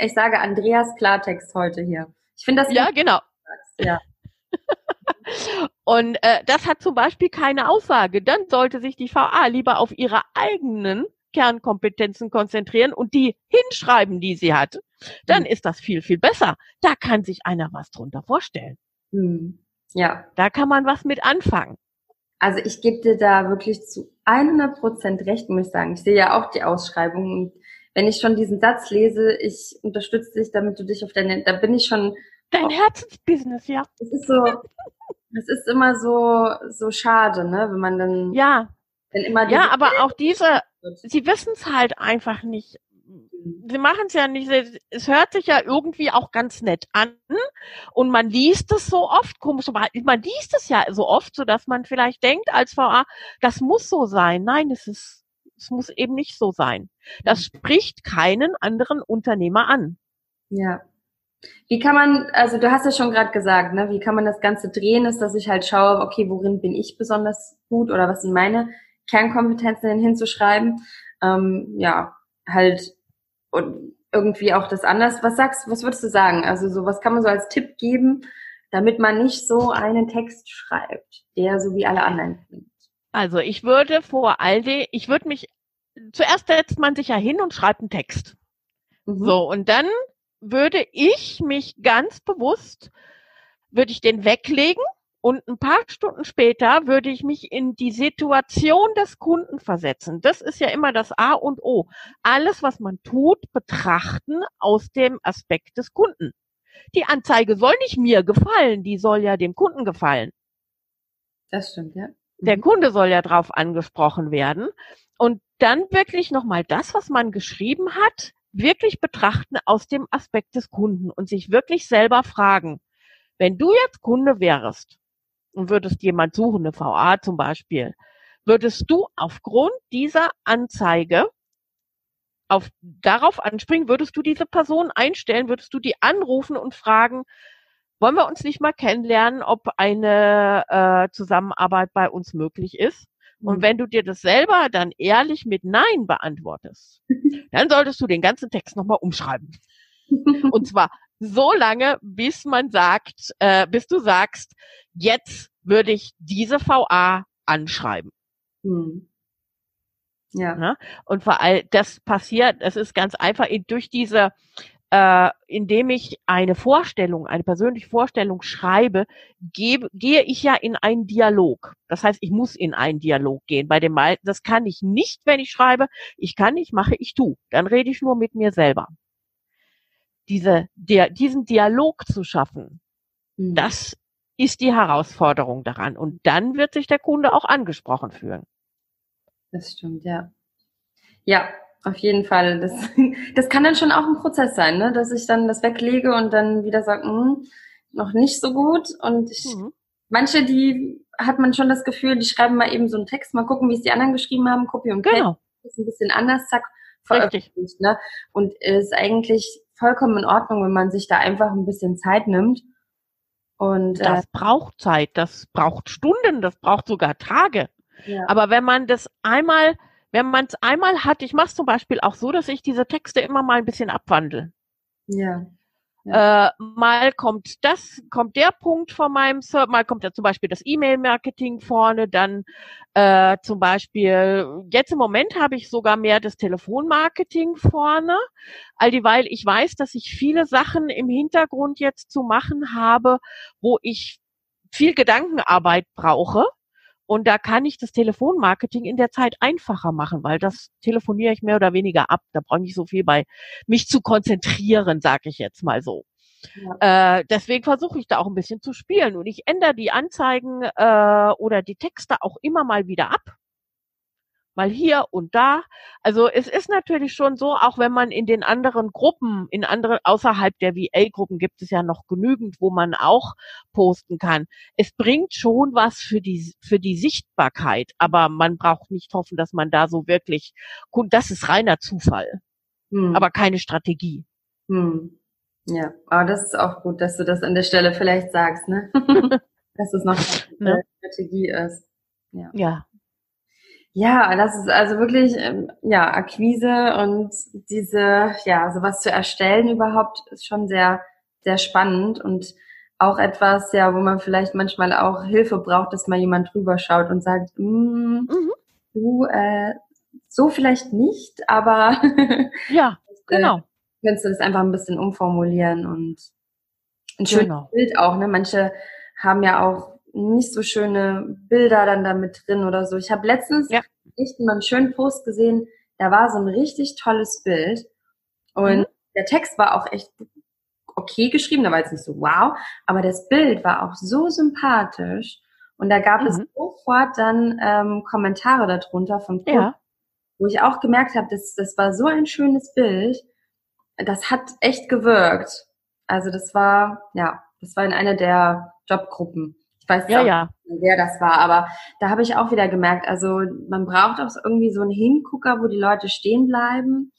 Ich sage Andreas Klartext heute hier. Ich finde das. Ja, genau. Ja. [LAUGHS] Und äh, das hat zum Beispiel keine Aussage. Dann sollte sich die VA lieber auf ihre eigenen Kernkompetenzen konzentrieren und die hinschreiben, die sie hat. Dann hm. ist das viel, viel besser. Da kann sich einer was drunter vorstellen. Hm. Ja. Da kann man was mit anfangen. Also ich gebe dir da wirklich zu 100 Prozent recht, muss ich sagen. Ich sehe ja auch die Ausschreibung und wenn ich schon diesen Satz lese, ich unterstütze dich, damit du dich auf deine, da bin ich schon. Dein Herzensbusiness, ja. Es ist so, es ist immer so, so schade, ne, wenn man dann. Ja. Wenn immer ja, aber auch diese, sie wissen es halt einfach nicht sie machen es ja nicht, es hört sich ja irgendwie auch ganz nett an und man liest es so oft, komisch, aber man liest es ja so oft, so dass man vielleicht denkt als VA, das muss so sein. Nein, es ist, es muss eben nicht so sein. Das mhm. spricht keinen anderen Unternehmer an. Ja. Wie kann man, also du hast ja schon gerade gesagt, ne, wie kann man das Ganze drehen, ist, dass ich halt schaue, okay, worin bin ich besonders gut oder was sind meine Kernkompetenzen denn hinzuschreiben? Ähm, ja, halt und irgendwie auch das anders. Was sagst, was würdest du sagen? Also so, was kann man so als Tipp geben, damit man nicht so einen Text schreibt, der so wie alle anderen klingt? Also ich würde vor all dem, ich würde mich, zuerst setzt man sich ja hin und schreibt einen Text. Mhm. So, und dann würde ich mich ganz bewusst, würde ich den weglegen und ein paar Stunden später würde ich mich in die Situation des Kunden versetzen. Das ist ja immer das A und O. Alles, was man tut, betrachten aus dem Aspekt des Kunden. Die Anzeige soll nicht mir gefallen, die soll ja dem Kunden gefallen. Das stimmt, ja. Mhm. Der Kunde soll ja drauf angesprochen werden. Und dann wirklich nochmal das, was man geschrieben hat, wirklich betrachten aus dem Aspekt des Kunden und sich wirklich selber fragen, wenn du jetzt Kunde wärst, und würdest jemand suchen, eine VA zum Beispiel, würdest du aufgrund dieser Anzeige auf, darauf anspringen, würdest du diese Person einstellen, würdest du die anrufen und fragen, wollen wir uns nicht mal kennenlernen, ob eine äh, Zusammenarbeit bei uns möglich ist? Und mhm. wenn du dir das selber dann ehrlich mit Nein beantwortest, [LAUGHS] dann solltest du den ganzen Text nochmal umschreiben. [LAUGHS] Und zwar so lange, bis man sagt, äh, bis du sagst, jetzt würde ich diese VA anschreiben. Hm. Ja. ja. Und vor allem, das passiert, es ist ganz einfach durch diese, äh, indem ich eine Vorstellung, eine persönliche Vorstellung schreibe, gebe, gehe ich ja in einen Dialog. Das heißt, ich muss in einen Dialog gehen. Bei dem Mal, das kann ich nicht, wenn ich schreibe. Ich kann nicht, mache ich tu. Dann rede ich nur mit mir selber diese, der, diesen Dialog zu schaffen, mhm. das ist die Herausforderung daran. Und dann wird sich der Kunde auch angesprochen fühlen. Das stimmt, ja. Ja, auf jeden Fall. Das, [LAUGHS] das kann dann schon auch ein Prozess sein, ne? dass ich dann das weglege und dann wieder sage, hm, noch nicht so gut. Und ich, mhm. manche, die hat man schon das Gefühl, die schreiben mal eben so einen Text, mal gucken, wie es die anderen geschrieben haben, Copy und genau. Ist ein bisschen anders, zack, veröffentlicht. Richtig. Ne? Und ist eigentlich vollkommen in Ordnung, wenn man sich da einfach ein bisschen Zeit nimmt. Und äh, das braucht Zeit, das braucht Stunden, das braucht sogar Tage. Ja. Aber wenn man das einmal, wenn man es einmal hat, ich mache es zum Beispiel auch so, dass ich diese Texte immer mal ein bisschen abwandle. Ja. Ja. Äh, mal kommt das, kommt der Punkt von meinem Server, mal kommt da zum Beispiel das E-Mail-Marketing vorne, dann äh, zum Beispiel, jetzt im Moment habe ich sogar mehr das Telefonmarketing vorne, all dieweil ich weiß, dass ich viele Sachen im Hintergrund jetzt zu machen habe, wo ich viel Gedankenarbeit brauche. Und da kann ich das Telefonmarketing in der Zeit einfacher machen, weil das telefoniere ich mehr oder weniger ab. Da brauche ich nicht so viel bei mich zu konzentrieren, sage ich jetzt mal so. Ja. Äh, deswegen versuche ich da auch ein bisschen zu spielen und ich ändere die Anzeigen äh, oder die Texte auch immer mal wieder ab mal hier und da. Also es ist natürlich schon so, auch wenn man in den anderen Gruppen, in anderen, außerhalb der VA-Gruppen gibt es ja noch genügend, wo man auch posten kann. Es bringt schon was für die, für die Sichtbarkeit, aber man braucht nicht hoffen, dass man da so wirklich, das ist reiner Zufall, hm. aber keine Strategie. Hm. Ja, aber das ist auch gut, dass du das an der Stelle vielleicht sagst, ne? [LAUGHS] dass es noch eine ne? Strategie ist. Ja. ja. Ja, das ist also wirklich, ähm, ja, Akquise und diese, ja, sowas zu erstellen überhaupt ist schon sehr, sehr spannend und auch etwas, ja, wo man vielleicht manchmal auch Hilfe braucht, dass mal jemand drüber schaut und sagt, mm, mhm. du, äh, so vielleicht nicht, aber [LAUGHS] ja, genau. Äh, könntest du das einfach ein bisschen umformulieren und ein schönes genau. Bild auch, ne? Manche haben ja auch nicht so schöne Bilder dann da mit drin oder so. Ich habe letztens ja. echt mal einen schönen Post gesehen, da war so ein richtig tolles Bild und mhm. der Text war auch echt okay geschrieben, da war jetzt nicht so wow, aber das Bild war auch so sympathisch und da gab mhm. es sofort dann ähm, Kommentare darunter von Kunden, ja. wo ich auch gemerkt habe, das, das war so ein schönes Bild, das hat echt gewirkt. Also das war, ja, das war in einer der Jobgruppen. Ich weiß ja, ja. wer das war, aber da habe ich auch wieder gemerkt, also man braucht auch irgendwie so einen Hingucker, wo die Leute stehen bleiben.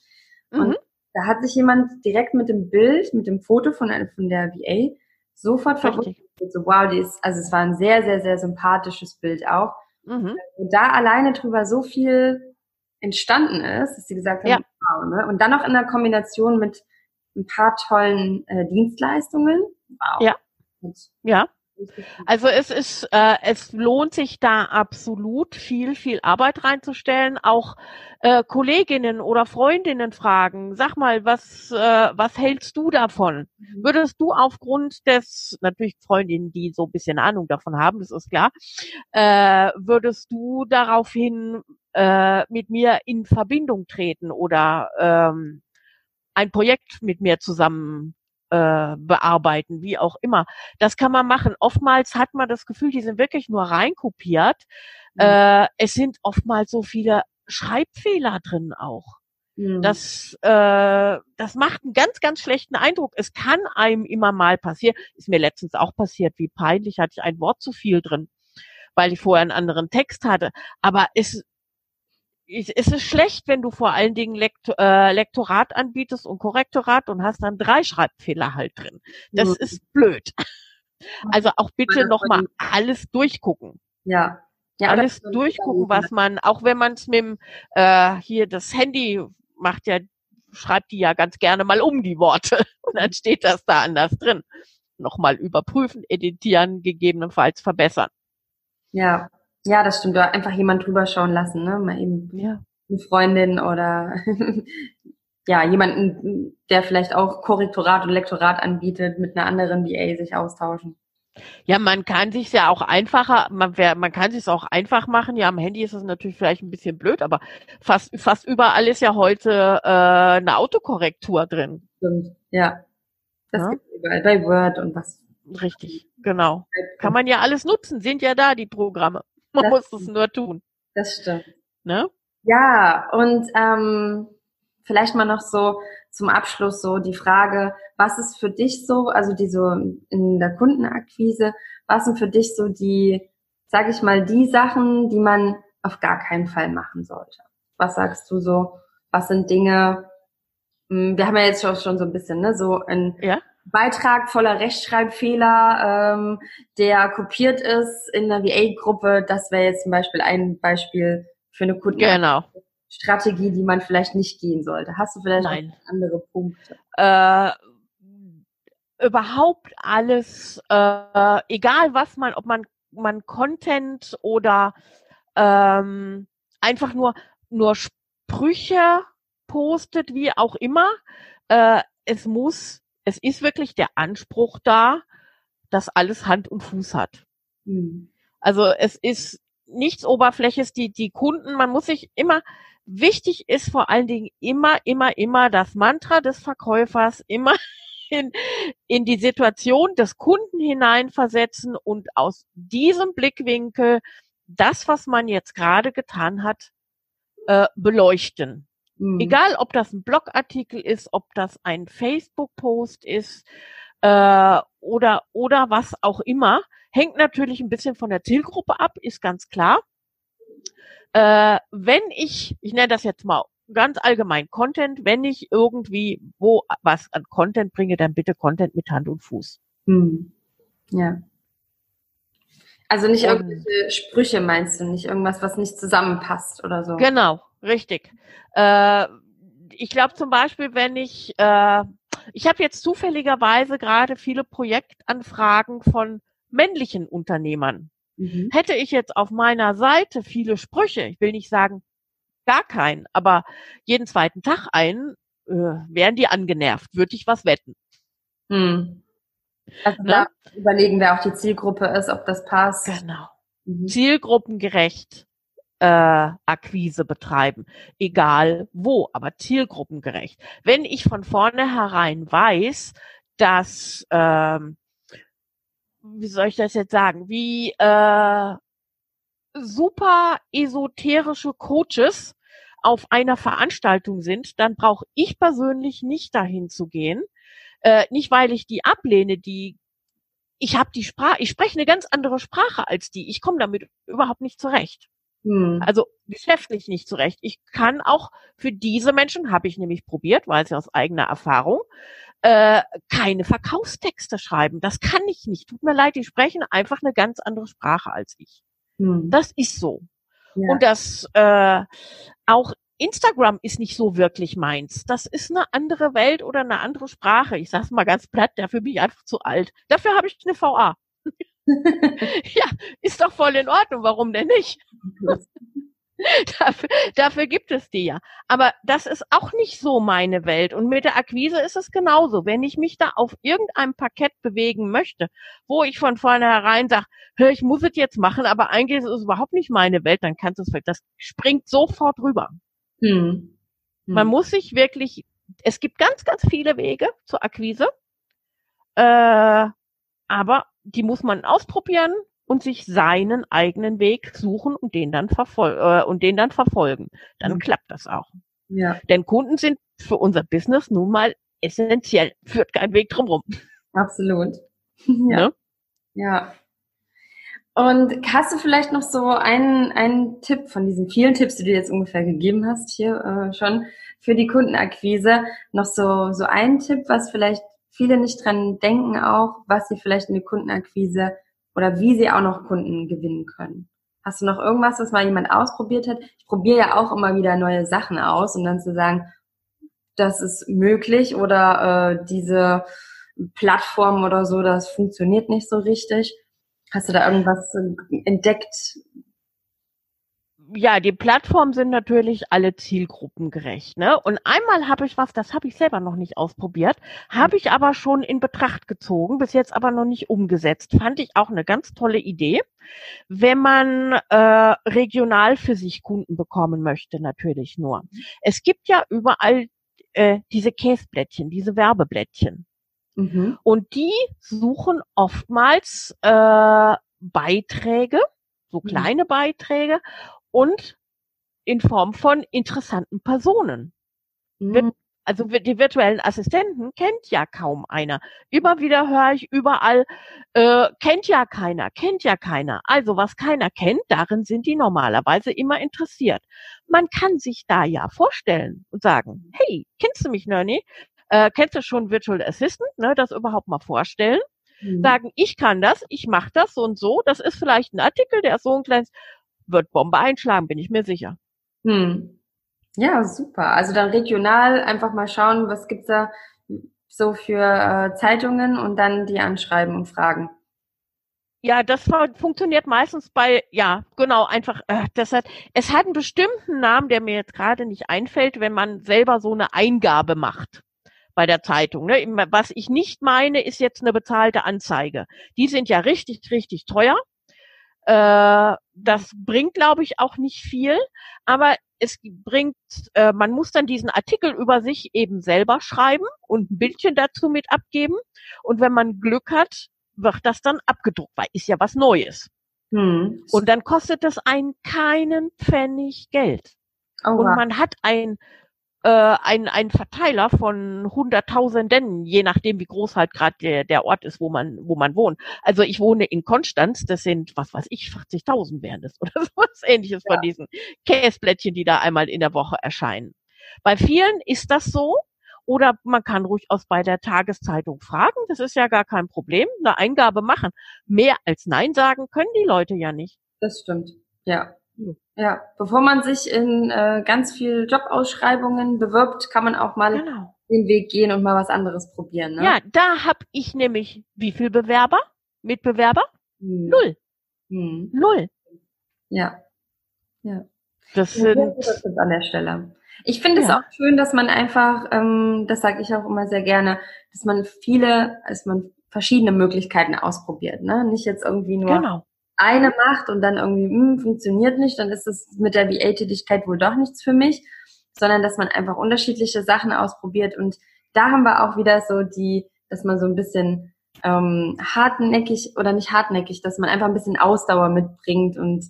Mhm. Und da hat sich jemand direkt mit dem Bild, mit dem Foto von, von der VA sofort verbunden. So, wow, die ist, also es war ein sehr, sehr, sehr sympathisches Bild auch. Mhm. Und da alleine drüber so viel entstanden ist, dass sie gesagt haben, ja. wow, ne? Und dann noch in der Kombination mit ein paar tollen äh, Dienstleistungen. Wow. Ja. Und ja. Also es ist, äh, es lohnt sich da absolut viel, viel Arbeit reinzustellen. Auch äh, Kolleginnen oder Freundinnen fragen, sag mal, was, äh, was hältst du davon? Mhm. Würdest du aufgrund des, natürlich Freundinnen, die so ein bisschen Ahnung davon haben, das ist klar, äh, würdest du daraufhin äh, mit mir in Verbindung treten oder ähm, ein Projekt mit mir zusammen äh, bearbeiten, wie auch immer. Das kann man machen. Oftmals hat man das Gefühl, die sind wirklich nur reinkopiert. Mhm. Äh, es sind oftmals so viele Schreibfehler drin auch. Mhm. Das, äh, das macht einen ganz, ganz schlechten Eindruck. Es kann einem immer mal passieren. Ist mir letztens auch passiert. Wie peinlich hatte ich ein Wort zu viel drin, weil ich vorher einen anderen Text hatte. Aber es es ist schlecht, wenn du vor allen Dingen Lektor, äh, Lektorat anbietest und Korrektorat und hast dann drei Schreibfehler halt drin. Das mhm. ist blöd. Also auch bitte nochmal alles durchgucken. Ja. ja alles durchgucken, was man, auch wenn man es mit dem, äh, hier das Handy macht ja, schreibt die ja ganz gerne mal um die Worte [LAUGHS] und dann steht das da anders drin. Nochmal überprüfen, editieren, gegebenenfalls verbessern. Ja, ja, das stimmt. Oder einfach jemand drüber schauen lassen, ne? Mal eben ja. eine Freundin oder [LAUGHS] ja, jemanden, der vielleicht auch Korrektorat und Lektorat anbietet, mit einer anderen VA sich austauschen. Ja, man kann sich ja auch einfacher, man, man kann sich auch einfach machen. Ja, am Handy ist es natürlich vielleicht ein bisschen blöd, aber fast, fast überall ist ja heute äh, eine Autokorrektur drin. Stimmt, ja. Das ja? gibt überall bei Word und was. Richtig, genau. Kann man ja alles nutzen, sind ja da die Programme. [LAUGHS] Man das muss es nur tun. Das stimmt. Ne? Ja, und ähm, vielleicht mal noch so zum Abschluss so die Frage, was ist für dich so, also die so in der Kundenakquise, was sind für dich so die, sag ich mal, die Sachen, die man auf gar keinen Fall machen sollte? Was sagst du so? Was sind Dinge, hm, wir haben ja jetzt schon so ein bisschen, ne, so ein ja? Beitrag voller Rechtschreibfehler, ähm, der kopiert ist in einer VA-Gruppe. Das wäre jetzt zum Beispiel ein Beispiel für eine Kundenstrategie, genau. die man vielleicht nicht gehen sollte. Hast du vielleicht Nein. andere Punkte? Äh, überhaupt alles, äh, egal was man, ob man man Content oder ähm, einfach nur nur Sprüche postet, wie auch immer. Äh, es muss, es ist wirklich der Anspruch da, dass alles Hand und Fuß hat. Mhm. Also es ist nichts Oberfläches, die, die Kunden, man muss sich immer, wichtig ist vor allen Dingen immer, immer, immer das Mantra des Verkäufers, immer [LAUGHS] in, in die Situation des Kunden hineinversetzen und aus diesem Blickwinkel das, was man jetzt gerade getan hat, äh, beleuchten. Mhm. Egal, ob das ein Blogartikel ist, ob das ein Facebook-Post ist äh, oder oder was auch immer, hängt natürlich ein bisschen von der Zielgruppe ab, ist ganz klar. Äh, wenn ich, ich nenne das jetzt mal ganz allgemein Content, wenn ich irgendwie wo was an Content bringe, dann bitte Content mit Hand und Fuß. Hm. Ja. Also nicht irgendwelche Sprüche meinst du, nicht irgendwas, was nicht zusammenpasst oder so. Genau, richtig. Äh, ich glaube zum Beispiel, wenn ich, äh, ich habe jetzt zufälligerweise gerade viele Projektanfragen von männlichen Unternehmern. Mhm. Hätte ich jetzt auf meiner Seite viele Sprüche, ich will nicht sagen gar keinen, aber jeden zweiten Tag einen, äh, wären die angenervt, würde ich was wetten. Hm. Also ne? da überlegen, wer auch die Zielgruppe ist, ob das passt. Genau. Mhm. Zielgruppengerecht äh, Akquise betreiben, egal wo, aber zielgruppengerecht. Wenn ich von vornherein weiß, dass ähm, wie soll ich das jetzt sagen, wie äh, super esoterische Coaches auf einer Veranstaltung sind, dann brauche ich persönlich nicht dahin zu gehen. Äh, nicht, weil ich die ablehne, die ich habe die Sprache, ich spreche eine ganz andere Sprache als die. Ich komme damit überhaupt nicht zurecht. Hm. Also geschäftlich nicht zurecht. Ich kann auch für diese Menschen, habe ich nämlich probiert, weiß ich aus eigener Erfahrung, äh, keine Verkaufstexte schreiben. Das kann ich nicht. Tut mir leid, die sprechen einfach eine ganz andere Sprache als ich. Hm. Das ist so. Ja. Und das äh, auch Instagram ist nicht so wirklich meins. Das ist eine andere Welt oder eine andere Sprache. Ich sag's mal ganz platt, dafür bin ich einfach zu alt. Dafür habe ich eine VA. [LAUGHS] ja, ist doch voll in Ordnung. Warum denn nicht? [LAUGHS] dafür, dafür gibt es die ja. Aber das ist auch nicht so meine Welt. Und mit der Akquise ist es genauso. Wenn ich mich da auf irgendeinem Parkett bewegen möchte, wo ich von vornherein sage, ich muss es jetzt machen, aber eigentlich ist es überhaupt nicht meine Welt, dann kannst du es, das springt sofort rüber. Hm. Hm. Man muss sich wirklich, es gibt ganz, ganz viele Wege zur Akquise, äh, aber die muss man ausprobieren und sich seinen eigenen Weg suchen und den dann verfolgen äh, und den dann verfolgen. Dann mhm. klappt das auch. Ja. Denn Kunden sind für unser Business nun mal essentiell. Führt kein Weg drumherum. Absolut. [LAUGHS] ja. Ne? Ja. Und hast du vielleicht noch so einen, einen Tipp von diesen vielen Tipps, die du jetzt ungefähr gegeben hast hier äh, schon für die Kundenakquise, noch so, so einen Tipp, was vielleicht viele nicht dran denken auch, was sie vielleicht in die Kundenakquise oder wie sie auch noch Kunden gewinnen können. Hast du noch irgendwas, was mal jemand ausprobiert hat? Ich probiere ja auch immer wieder neue Sachen aus, um dann zu sagen, das ist möglich oder äh, diese Plattform oder so, das funktioniert nicht so richtig. Hast du da irgendwas entdeckt, ja, die Plattformen sind natürlich alle zielgruppengerecht. Ne? Und einmal habe ich was, das habe ich selber noch nicht ausprobiert, habe ich aber schon in Betracht gezogen, bis jetzt aber noch nicht umgesetzt. Fand ich auch eine ganz tolle Idee, wenn man äh, regional für sich Kunden bekommen möchte, natürlich nur. Es gibt ja überall äh, diese Käseblättchen, diese Werbeblättchen. Mhm. Und die suchen oftmals äh, Beiträge, so mhm. kleine Beiträge und in Form von interessanten Personen. Mhm. Also die virtuellen Assistenten kennt ja kaum einer. Immer wieder höre ich überall, äh, kennt ja keiner, kennt ja keiner. Also was keiner kennt, darin sind die normalerweise immer interessiert. Man kann sich da ja vorstellen und sagen, hey, kennst du mich, Nörni? Äh, kennst du schon Virtual Assistant? Ne, das überhaupt mal vorstellen. Mhm. Sagen, ich kann das, ich mache das so und so. Das ist vielleicht ein Artikel, der ist so ein kleines, wird Bombe einschlagen, bin ich mir sicher. Hm. Ja, super. Also dann regional einfach mal schauen, was gibt's da so für äh, Zeitungen und dann die anschreiben und fragen. Ja, das funktioniert meistens bei, ja, genau, einfach, äh, das hat, es hat einen bestimmten Namen, der mir jetzt gerade nicht einfällt, wenn man selber so eine Eingabe macht bei der Zeitung. Ne? Was ich nicht meine, ist jetzt eine bezahlte Anzeige. Die sind ja richtig, richtig teuer. Äh, das bringt, glaube ich, auch nicht viel, aber es bringt, äh, man muss dann diesen Artikel über sich eben selber schreiben und ein Bildchen dazu mit abgeben. Und wenn man Glück hat, wird das dann abgedruckt, weil ist ja was Neues. Hm. Und dann kostet es einen keinen Pfennig Geld. Oh, und man hat ein äh, ein, ein Verteiler von Hunderttausenden, je nachdem, wie groß halt gerade der, der Ort ist, wo man, wo man wohnt. Also ich wohne in Konstanz, das sind, was weiß ich, 40.000 wären das [LAUGHS] oder sowas ähnliches ja. von diesen Käseblättchen, die da einmal in der Woche erscheinen. Bei vielen ist das so, oder man kann ruhig aus bei der Tageszeitung fragen. Das ist ja gar kein Problem. Eine Eingabe machen. Mehr als Nein sagen können die Leute ja nicht. Das stimmt. Ja. Ja, bevor man sich in äh, ganz viel Jobausschreibungen bewirbt, kann man auch mal genau. den Weg gehen und mal was anderes probieren. Ne? Ja, da habe ich nämlich wie viel Bewerber? Mitbewerber? Hm. Null. Hm. Null. Ja. Ja. Das sind das an der Stelle. Ich finde ja. es auch schön, dass man einfach, ähm, das sage ich auch immer sehr gerne, dass man viele, dass man verschiedene Möglichkeiten ausprobiert. Ne? Nicht jetzt irgendwie nur genau. Eine macht und dann irgendwie mh, hm, funktioniert nicht, dann ist es mit der VA-Tätigkeit wohl doch nichts für mich, sondern dass man einfach unterschiedliche Sachen ausprobiert. Und da haben wir auch wieder so die, dass man so ein bisschen ähm, hartnäckig oder nicht hartnäckig, dass man einfach ein bisschen Ausdauer mitbringt und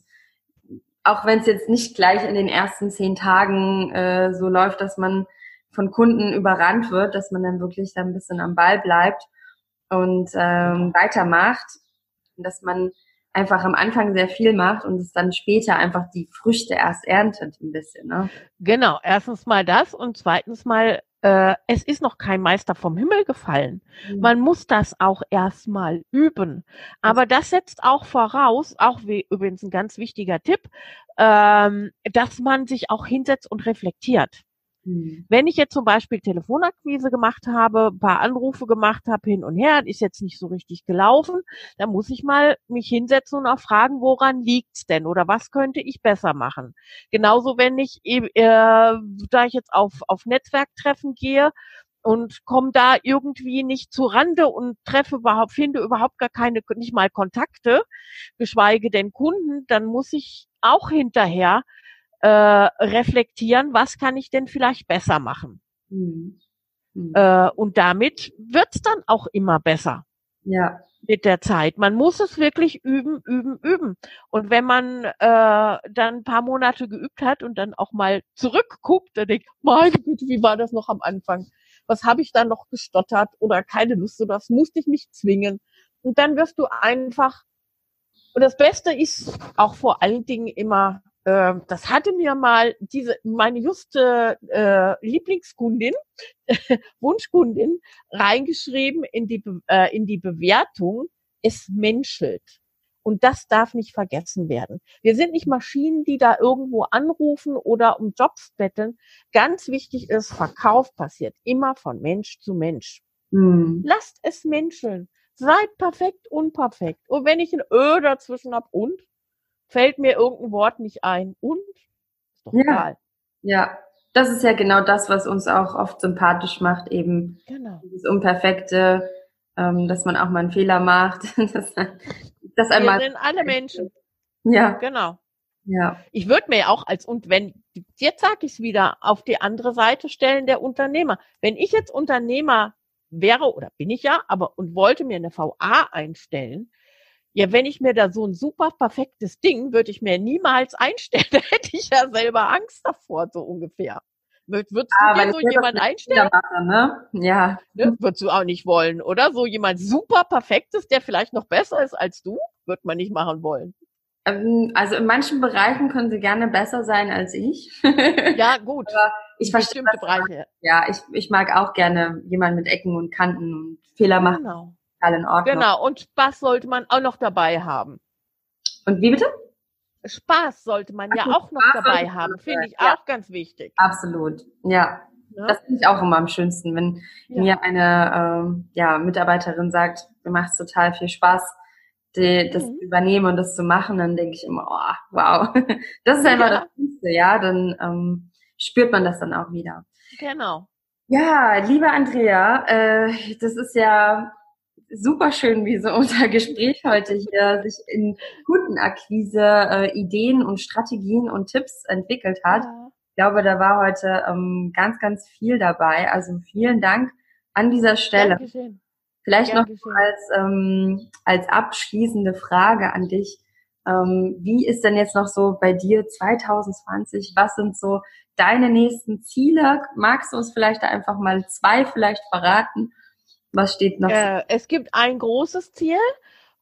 auch wenn es jetzt nicht gleich in den ersten zehn Tagen äh, so läuft, dass man von Kunden überrannt wird, dass man dann wirklich da ein bisschen am Ball bleibt und ähm, weitermacht. Dass man einfach am Anfang sehr viel macht und es dann später einfach die Früchte erst erntet ein bisschen. Ne? Genau, erstens mal das und zweitens mal äh, es ist noch kein Meister vom Himmel gefallen. Mhm. Man muss das auch erstmal üben. Aber das setzt auch voraus, auch wie übrigens ein ganz wichtiger Tipp, ähm, dass man sich auch hinsetzt und reflektiert. Mhm. Wenn ich jetzt zum Beispiel Telefonakquise gemacht habe, ein paar Anrufe gemacht habe hin und her, ist jetzt nicht so richtig gelaufen, dann muss ich mal mich hinsetzen und auch fragen, woran liegt's denn oder was könnte ich besser machen? Genauso wenn ich, äh, da ich jetzt auf, auf Netzwerktreffen gehe, und komme da irgendwie nicht zu Rande und treffe überhaupt, finde überhaupt gar keine, nicht mal Kontakte, geschweige denn Kunden, dann muss ich auch hinterher äh, reflektieren, was kann ich denn vielleicht besser machen. Mhm. Mhm. Äh, und damit wird's dann auch immer besser. Ja. Mit der Zeit. Man muss es wirklich üben, üben, üben. Und wenn man äh, dann ein paar Monate geübt hat und dann auch mal zurückguckt, dann denkt, meine Güte, wie war das noch am Anfang? Was habe ich da noch gestottert oder keine Lust oder das musste ich mich zwingen? Und dann wirst du einfach, und das Beste ist auch vor allen Dingen immer äh, das hatte mir mal diese meine juste äh, Lieblingskundin, [LAUGHS] Wunschkundin, reingeschrieben in die äh, in die Bewertung. Es menschelt. Und das darf nicht vergessen werden. Wir sind nicht Maschinen, die da irgendwo anrufen oder um Jobs betteln. Ganz wichtig ist, Verkauf passiert immer von Mensch zu Mensch. Mhm. Lasst es menscheln. Seid perfekt, unperfekt. Und wenn ich ein Ö dazwischen hab und, fällt mir irgendein Wort nicht ein. Und? Ist doch ja. egal. Ja, das ist ja genau das, was uns auch oft sympathisch macht, eben genau. dieses Unperfekte, ähm, dass man auch mal einen Fehler macht. [LAUGHS] dass, dass einmal Wir sind alle Menschen. Ja. Genau. Ja. Ich würde mir auch als und wenn jetzt sage ich es wieder auf die andere Seite stellen der Unternehmer. Wenn ich jetzt Unternehmer wäre oder bin ich ja, aber und wollte mir eine VA einstellen, ja, wenn ich mir da so ein super perfektes Ding, würde ich mir niemals einstellen. [LAUGHS] Da hätte ich ja selber Angst davor, so ungefähr. Würdest du ah, dir so jemand einstellen? Machen, ne? Ja. Ne? Würdest du auch nicht wollen, oder? So jemand super perfektes, der vielleicht noch besser ist als du, wird man nicht machen wollen. Ähm, also in manchen Bereichen können sie gerne besser sein als ich. [LAUGHS] Ja, gut. Aber ich verstehe bestimmte Bereiche. Ja, ich, ich mag auch gerne jemanden mit Ecken und Kanten und Fehler machen. Genau total in Ordnung. Genau, und Spaß sollte man auch noch dabei haben. Und wie bitte? Spaß sollte man ja auch noch dabei haben, finde ich ja. auch ganz wichtig. Absolut, ja. Ne? Das finde ich auch immer am schönsten, wenn ja. mir eine ähm, ja, Mitarbeiterin sagt, mir macht es total viel Spaß, die, das mhm. zu übernehmen und das zu machen, dann denke ich immer, oh, wow, [LAUGHS] das ist einfach ja. das Schönste, ja, dann ähm, spürt man das dann auch wieder. Genau. Ja, liebe Andrea, äh, das ist ja super schön, wie so [LAUGHS] unser Gespräch heute hier sich in Kundenakquise äh, Ideen und Strategien und Tipps entwickelt hat. Ja. Ich glaube, da war heute ähm, ganz, ganz viel dabei. Also vielen Dank an dieser Stelle. Dankeschön. Vielleicht noch als, ähm, als abschließende Frage an dich. Ähm, wie ist denn jetzt noch so bei dir 2020? Was sind so deine nächsten Ziele? Magst du uns vielleicht einfach mal zwei vielleicht verraten? Was steht noch? Äh, es gibt ein großes Ziel.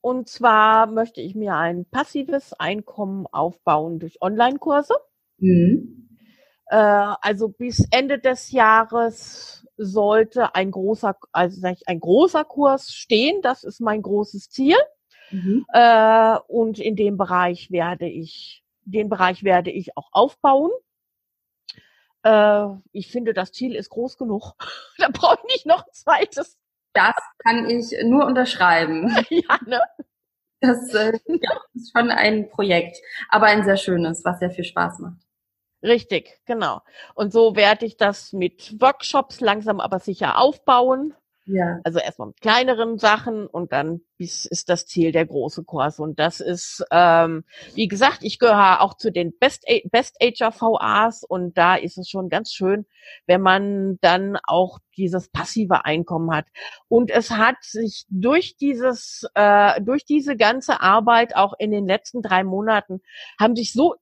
Und zwar möchte ich mir ein passives Einkommen aufbauen durch Online-Kurse. Mhm. Äh, also bis Ende des Jahres sollte ein großer, also ein großer Kurs stehen. Das ist mein großes Ziel. Mhm. Äh, und in dem Bereich werde ich, den Bereich werde ich auch aufbauen. Äh, ich finde, das Ziel ist groß genug. [LAUGHS] da brauche ich nicht noch ein zweites. Das kann ich nur unterschreiben. [LAUGHS] ja, ne? Das äh, ja, ist schon ein Projekt, aber ein sehr schönes, was sehr viel Spaß macht. Richtig, genau. Und so werde ich das mit Workshops langsam aber sicher aufbauen. Ja. Also erstmal mit kleineren Sachen und dann ist das Ziel der große Kurs. Und das ist, ähm, wie gesagt, ich gehöre auch zu den Best, Best Ager VAs und da ist es schon ganz schön, wenn man dann auch dieses passive Einkommen hat. Und es hat sich durch dieses, äh, durch diese ganze Arbeit auch in den letzten drei Monaten haben sich so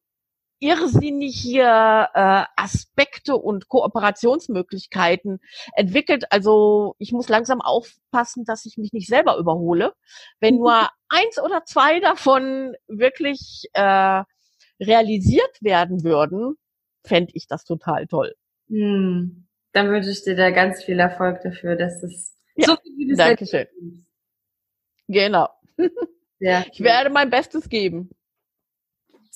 irrsinnige äh, Aspekte und Kooperationsmöglichkeiten entwickelt. Also ich muss langsam aufpassen, dass ich mich nicht selber überhole. Wenn nur [LAUGHS] eins oder zwei davon wirklich äh, realisiert werden würden, fände ich das total toll. Hm. Dann wünsche ich dir da ganz viel Erfolg dafür, dass es ja, so viel wie Dankeschön. Genau. [LAUGHS] Ja. Ich werde mein Bestes geben.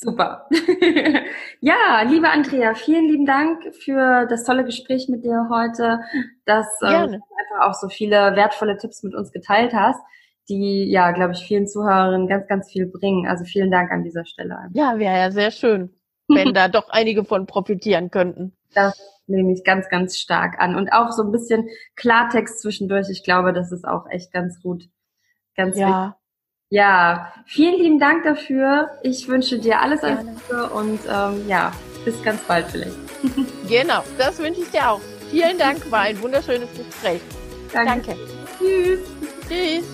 Super. [LAUGHS] ja, liebe Andrea, vielen lieben Dank für das tolle Gespräch mit dir heute, dass äh, du einfach auch so viele wertvolle Tipps mit uns geteilt hast, die ja, glaube ich, vielen Zuhörerinnen ganz, ganz viel bringen. Also vielen Dank an dieser Stelle. Ja, wäre ja sehr schön, wenn [LAUGHS] da doch einige von profitieren könnten. Das nehme ich ganz, ganz stark an. Und auch so ein bisschen Klartext zwischendurch. Ich glaube, das ist auch echt ganz gut. Ganz ja. Wichtig. Ja, vielen lieben Dank dafür. Ich wünsche dir alles alles Gute und ähm, ja, bis ganz bald vielleicht. [LAUGHS] genau, das wünsche ich dir auch. Vielen Dank, war ein wunderschönes Gespräch. Danke. Danke. Tschüss. Tschüss.